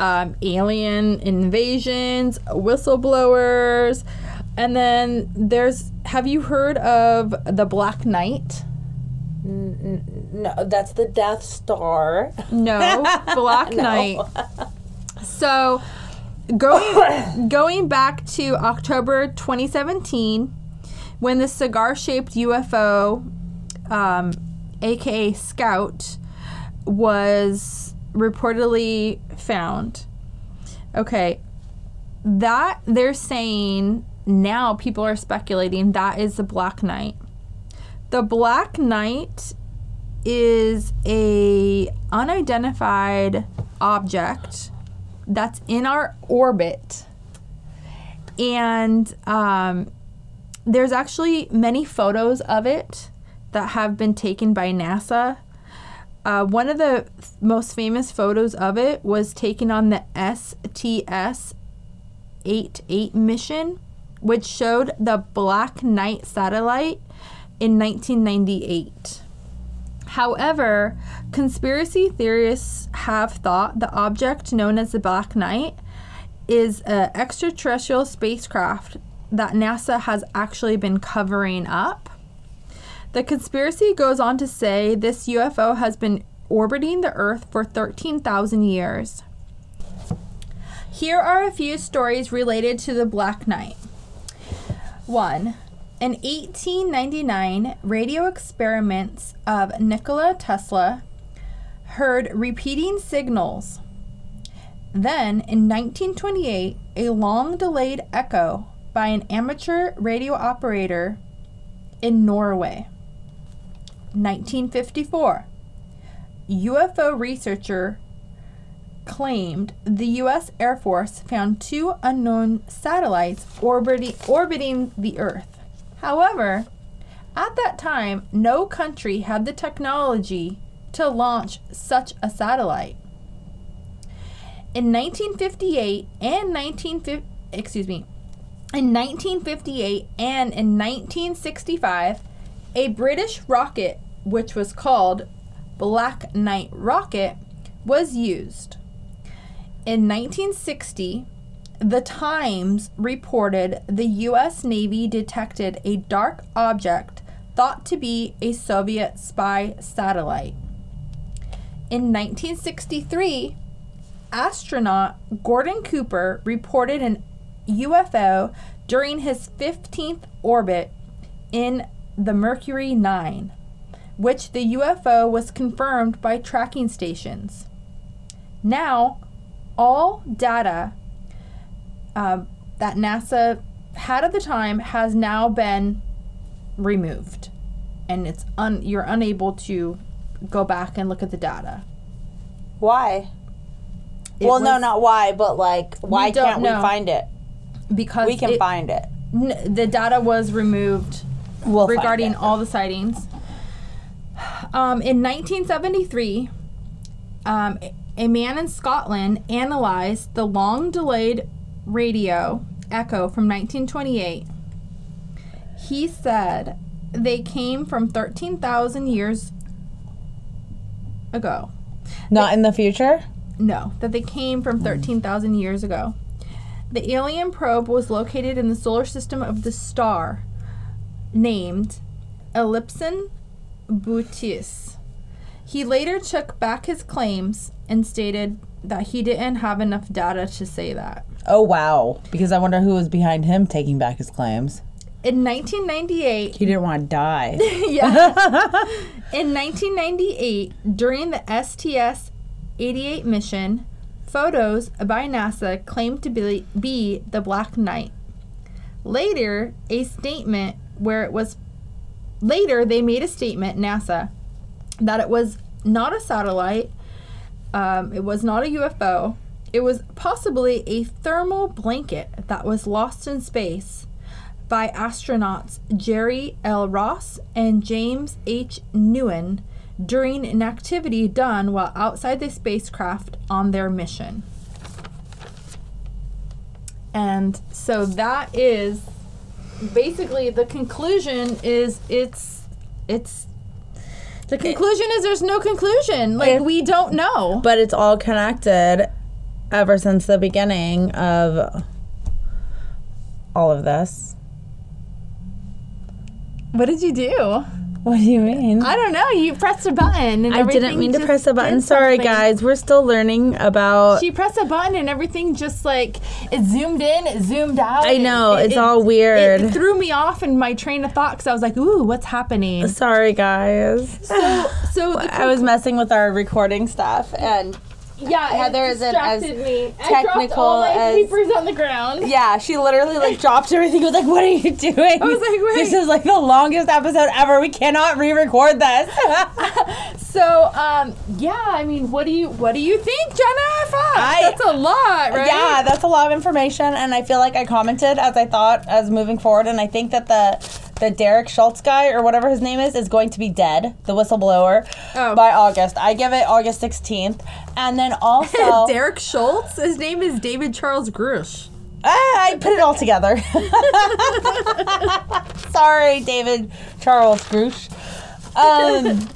um, alien invasions, whistleblowers, and then there's. Have you heard of the Black Knight? No, that's the Death Star. No, Black Knight. So going going back to October 2017, when the cigar-shaped UFO, um, aka Scout, was reportedly found. Okay, that they're saying now people are speculating that is the Black Knight. The Black Knight is a unidentified object that's in our orbit and um, there's actually many photos of it that have been taken by nasa. Uh, one of the f- most famous photos of it was taken on the sts 88 mission which showed the black knight satellite in 1998 However, conspiracy theorists have thought the object known as the Black Knight is an extraterrestrial spacecraft that NASA has actually been covering up. The conspiracy goes on to say this UFO has been orbiting the Earth for 13,000 years. Here are a few stories related to the Black Knight. 1. In 1899, radio experiments of Nikola Tesla heard repeating signals. Then, in 1928, a long delayed echo by an amateur radio operator in Norway. 1954, UFO researcher claimed the U.S. Air Force found two unknown satellites orbiting, orbiting the Earth. However, at that time, no country had the technology to launch such a satellite. In 1958 and 1950, excuse me, in 1958 and in 1965, a British rocket, which was called Black Knight rocket, was used. In 1960, the Times reported the U.S. Navy detected a dark object thought to be a Soviet spy satellite. In 1963, astronaut Gordon Cooper reported an UFO during his 15th orbit in the Mercury 9, which the UFO was confirmed by tracking stations. Now, all data um, that NASA had at the time has now been removed, and it's un- you're unable to go back and look at the data. Why? It well, no, not why, but like, why don't can't know. we find it? Because We can it- find it. n- the data was removed We'll regarding all the sightings. Um, in 1973, um, a man in Scotland analyzed the long delayed radio echo from 1928 He said they came from 13,000 years ago. Not in the future? No, that they came from 13,000 years ago. The alien probe was located in the solar system of the star named Epsilon Boötis. He later took back his claims and stated that he didn't have enough data to say that. Oh, wow. Because I wonder who was behind him taking back his claims. In 1998, He didn't want to die. yeah. In 1998, during the STS 88 mission, photos by NASA claimed to be, be the Black Knight. Later, a statement where it was later they made a statement NASA that it was not a satellite, um, it was not a UFO, it was possibly a thermal blanket that was lost in space by astronauts Jerry L. Ross and James H. Newman during an activity done while outside the spacecraft on their mission. And so that is basically the conclusion is it's it's the conclusion is there's no conclusion. Like It- we don't know. but it's all connected ever since the beginning of all of this. What did you do? What do you mean? I don't know. You pressed a button and I didn't mean to press a button. Sorry, something. guys. We're still learning about. She pressed a button and everything just like it zoomed in, it zoomed out. I know, it- it's it- all weird. It, threw me off in my train of thought because I was like, "Ooh, what's happening?" Sorry, guys. So, so the I was messing with our recording stuff, and yeah, Heather it isn't as me. Technical as- papers on the ground. yeah, she literally like dropped everything. Was like, "What are you doing?" I was like, wait. "This is like the longest episode ever. We cannot re-record this." So, um, yeah, I mean, what do you what do you think, Jenna? Fuck, I- that's a lot, right? Yeah, that's a lot of information, and I feel like I commented as I thought as moving forward, and I think that the the Derek Schultz guy or whatever his name is is going to be dead, the whistleblower, Oh. by August. I give it August sixteenth, and then also Derek Schultz. His name is David Charles Grusch. Ah, I put it all together. Sorry, David Charles Groosh. Um,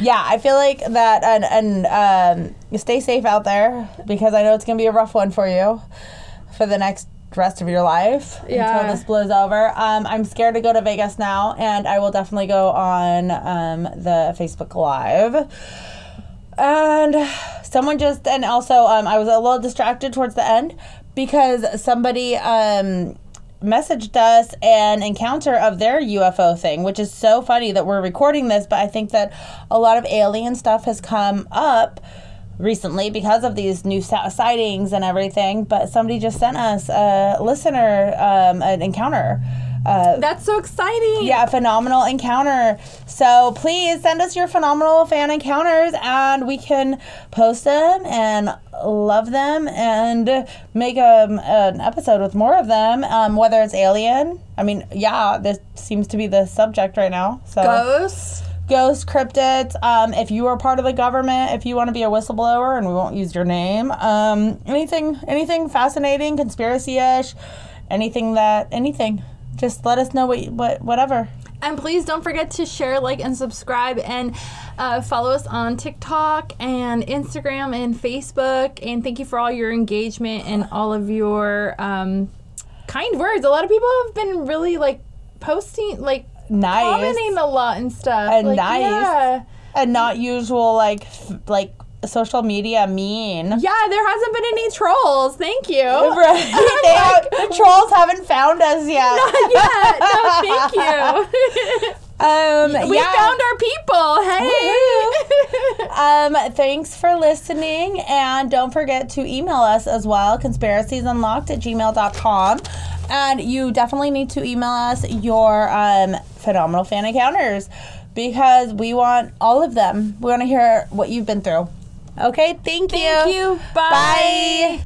yeah, I feel like that, and, and um, stay safe out there because I know it's gonna be a rough one for you for the next rest of your life Yeah. until this blows over. Um, I'm scared to go to Vegas now, and I will definitely go on um, the Facebook Live. And someone just, and also, um, I was a little distracted towards the end because somebody um, messaged us an encounter of their UFO thing, which is so funny that we're recording this, but I think that a lot of alien stuff has come up recently because of these new sightings and everything. But somebody just sent us a listener um, an encounter. Uh, That's so exciting. yeah, phenomenal encounter. So please send us your phenomenal fan encounters and we can post them and love them and make um, an episode with more of them, um, whether it's alien. I mean, yeah, this seems to be the subject right now. So Ghosts. Ghost cryptids. Um, if you are part of the government, if you want to be a whistleblower, and we won't use your name, um, anything, anything fascinating, conspiracy-ish, anything that, anything, just let us know what, what, whatever. And please don't forget to share, like, and subscribe, and uh, follow us on TikTok and Instagram and Facebook. And thank you for all your engagement and all of your um, kind words. A lot of people have been really like posting, like Nice. commenting a lot and stuff. And Like, nice. Yeah. and not usual like f- like social media mean. yeah, there hasn't been any trolls. Thank you. Right. Like, have- the trolls haven't found us yet. yeah, no, thank you. Um, we yeah. found our people. Hey. Um, thanks for listening. And don't forget to email us as well, conspiraciesunlocked at gmail.com. And you definitely need to email us your um, phenomenal fan encounters because we want all of them. We want to hear what you've been through. Okay, thank you. Thank you. Bye. Bye.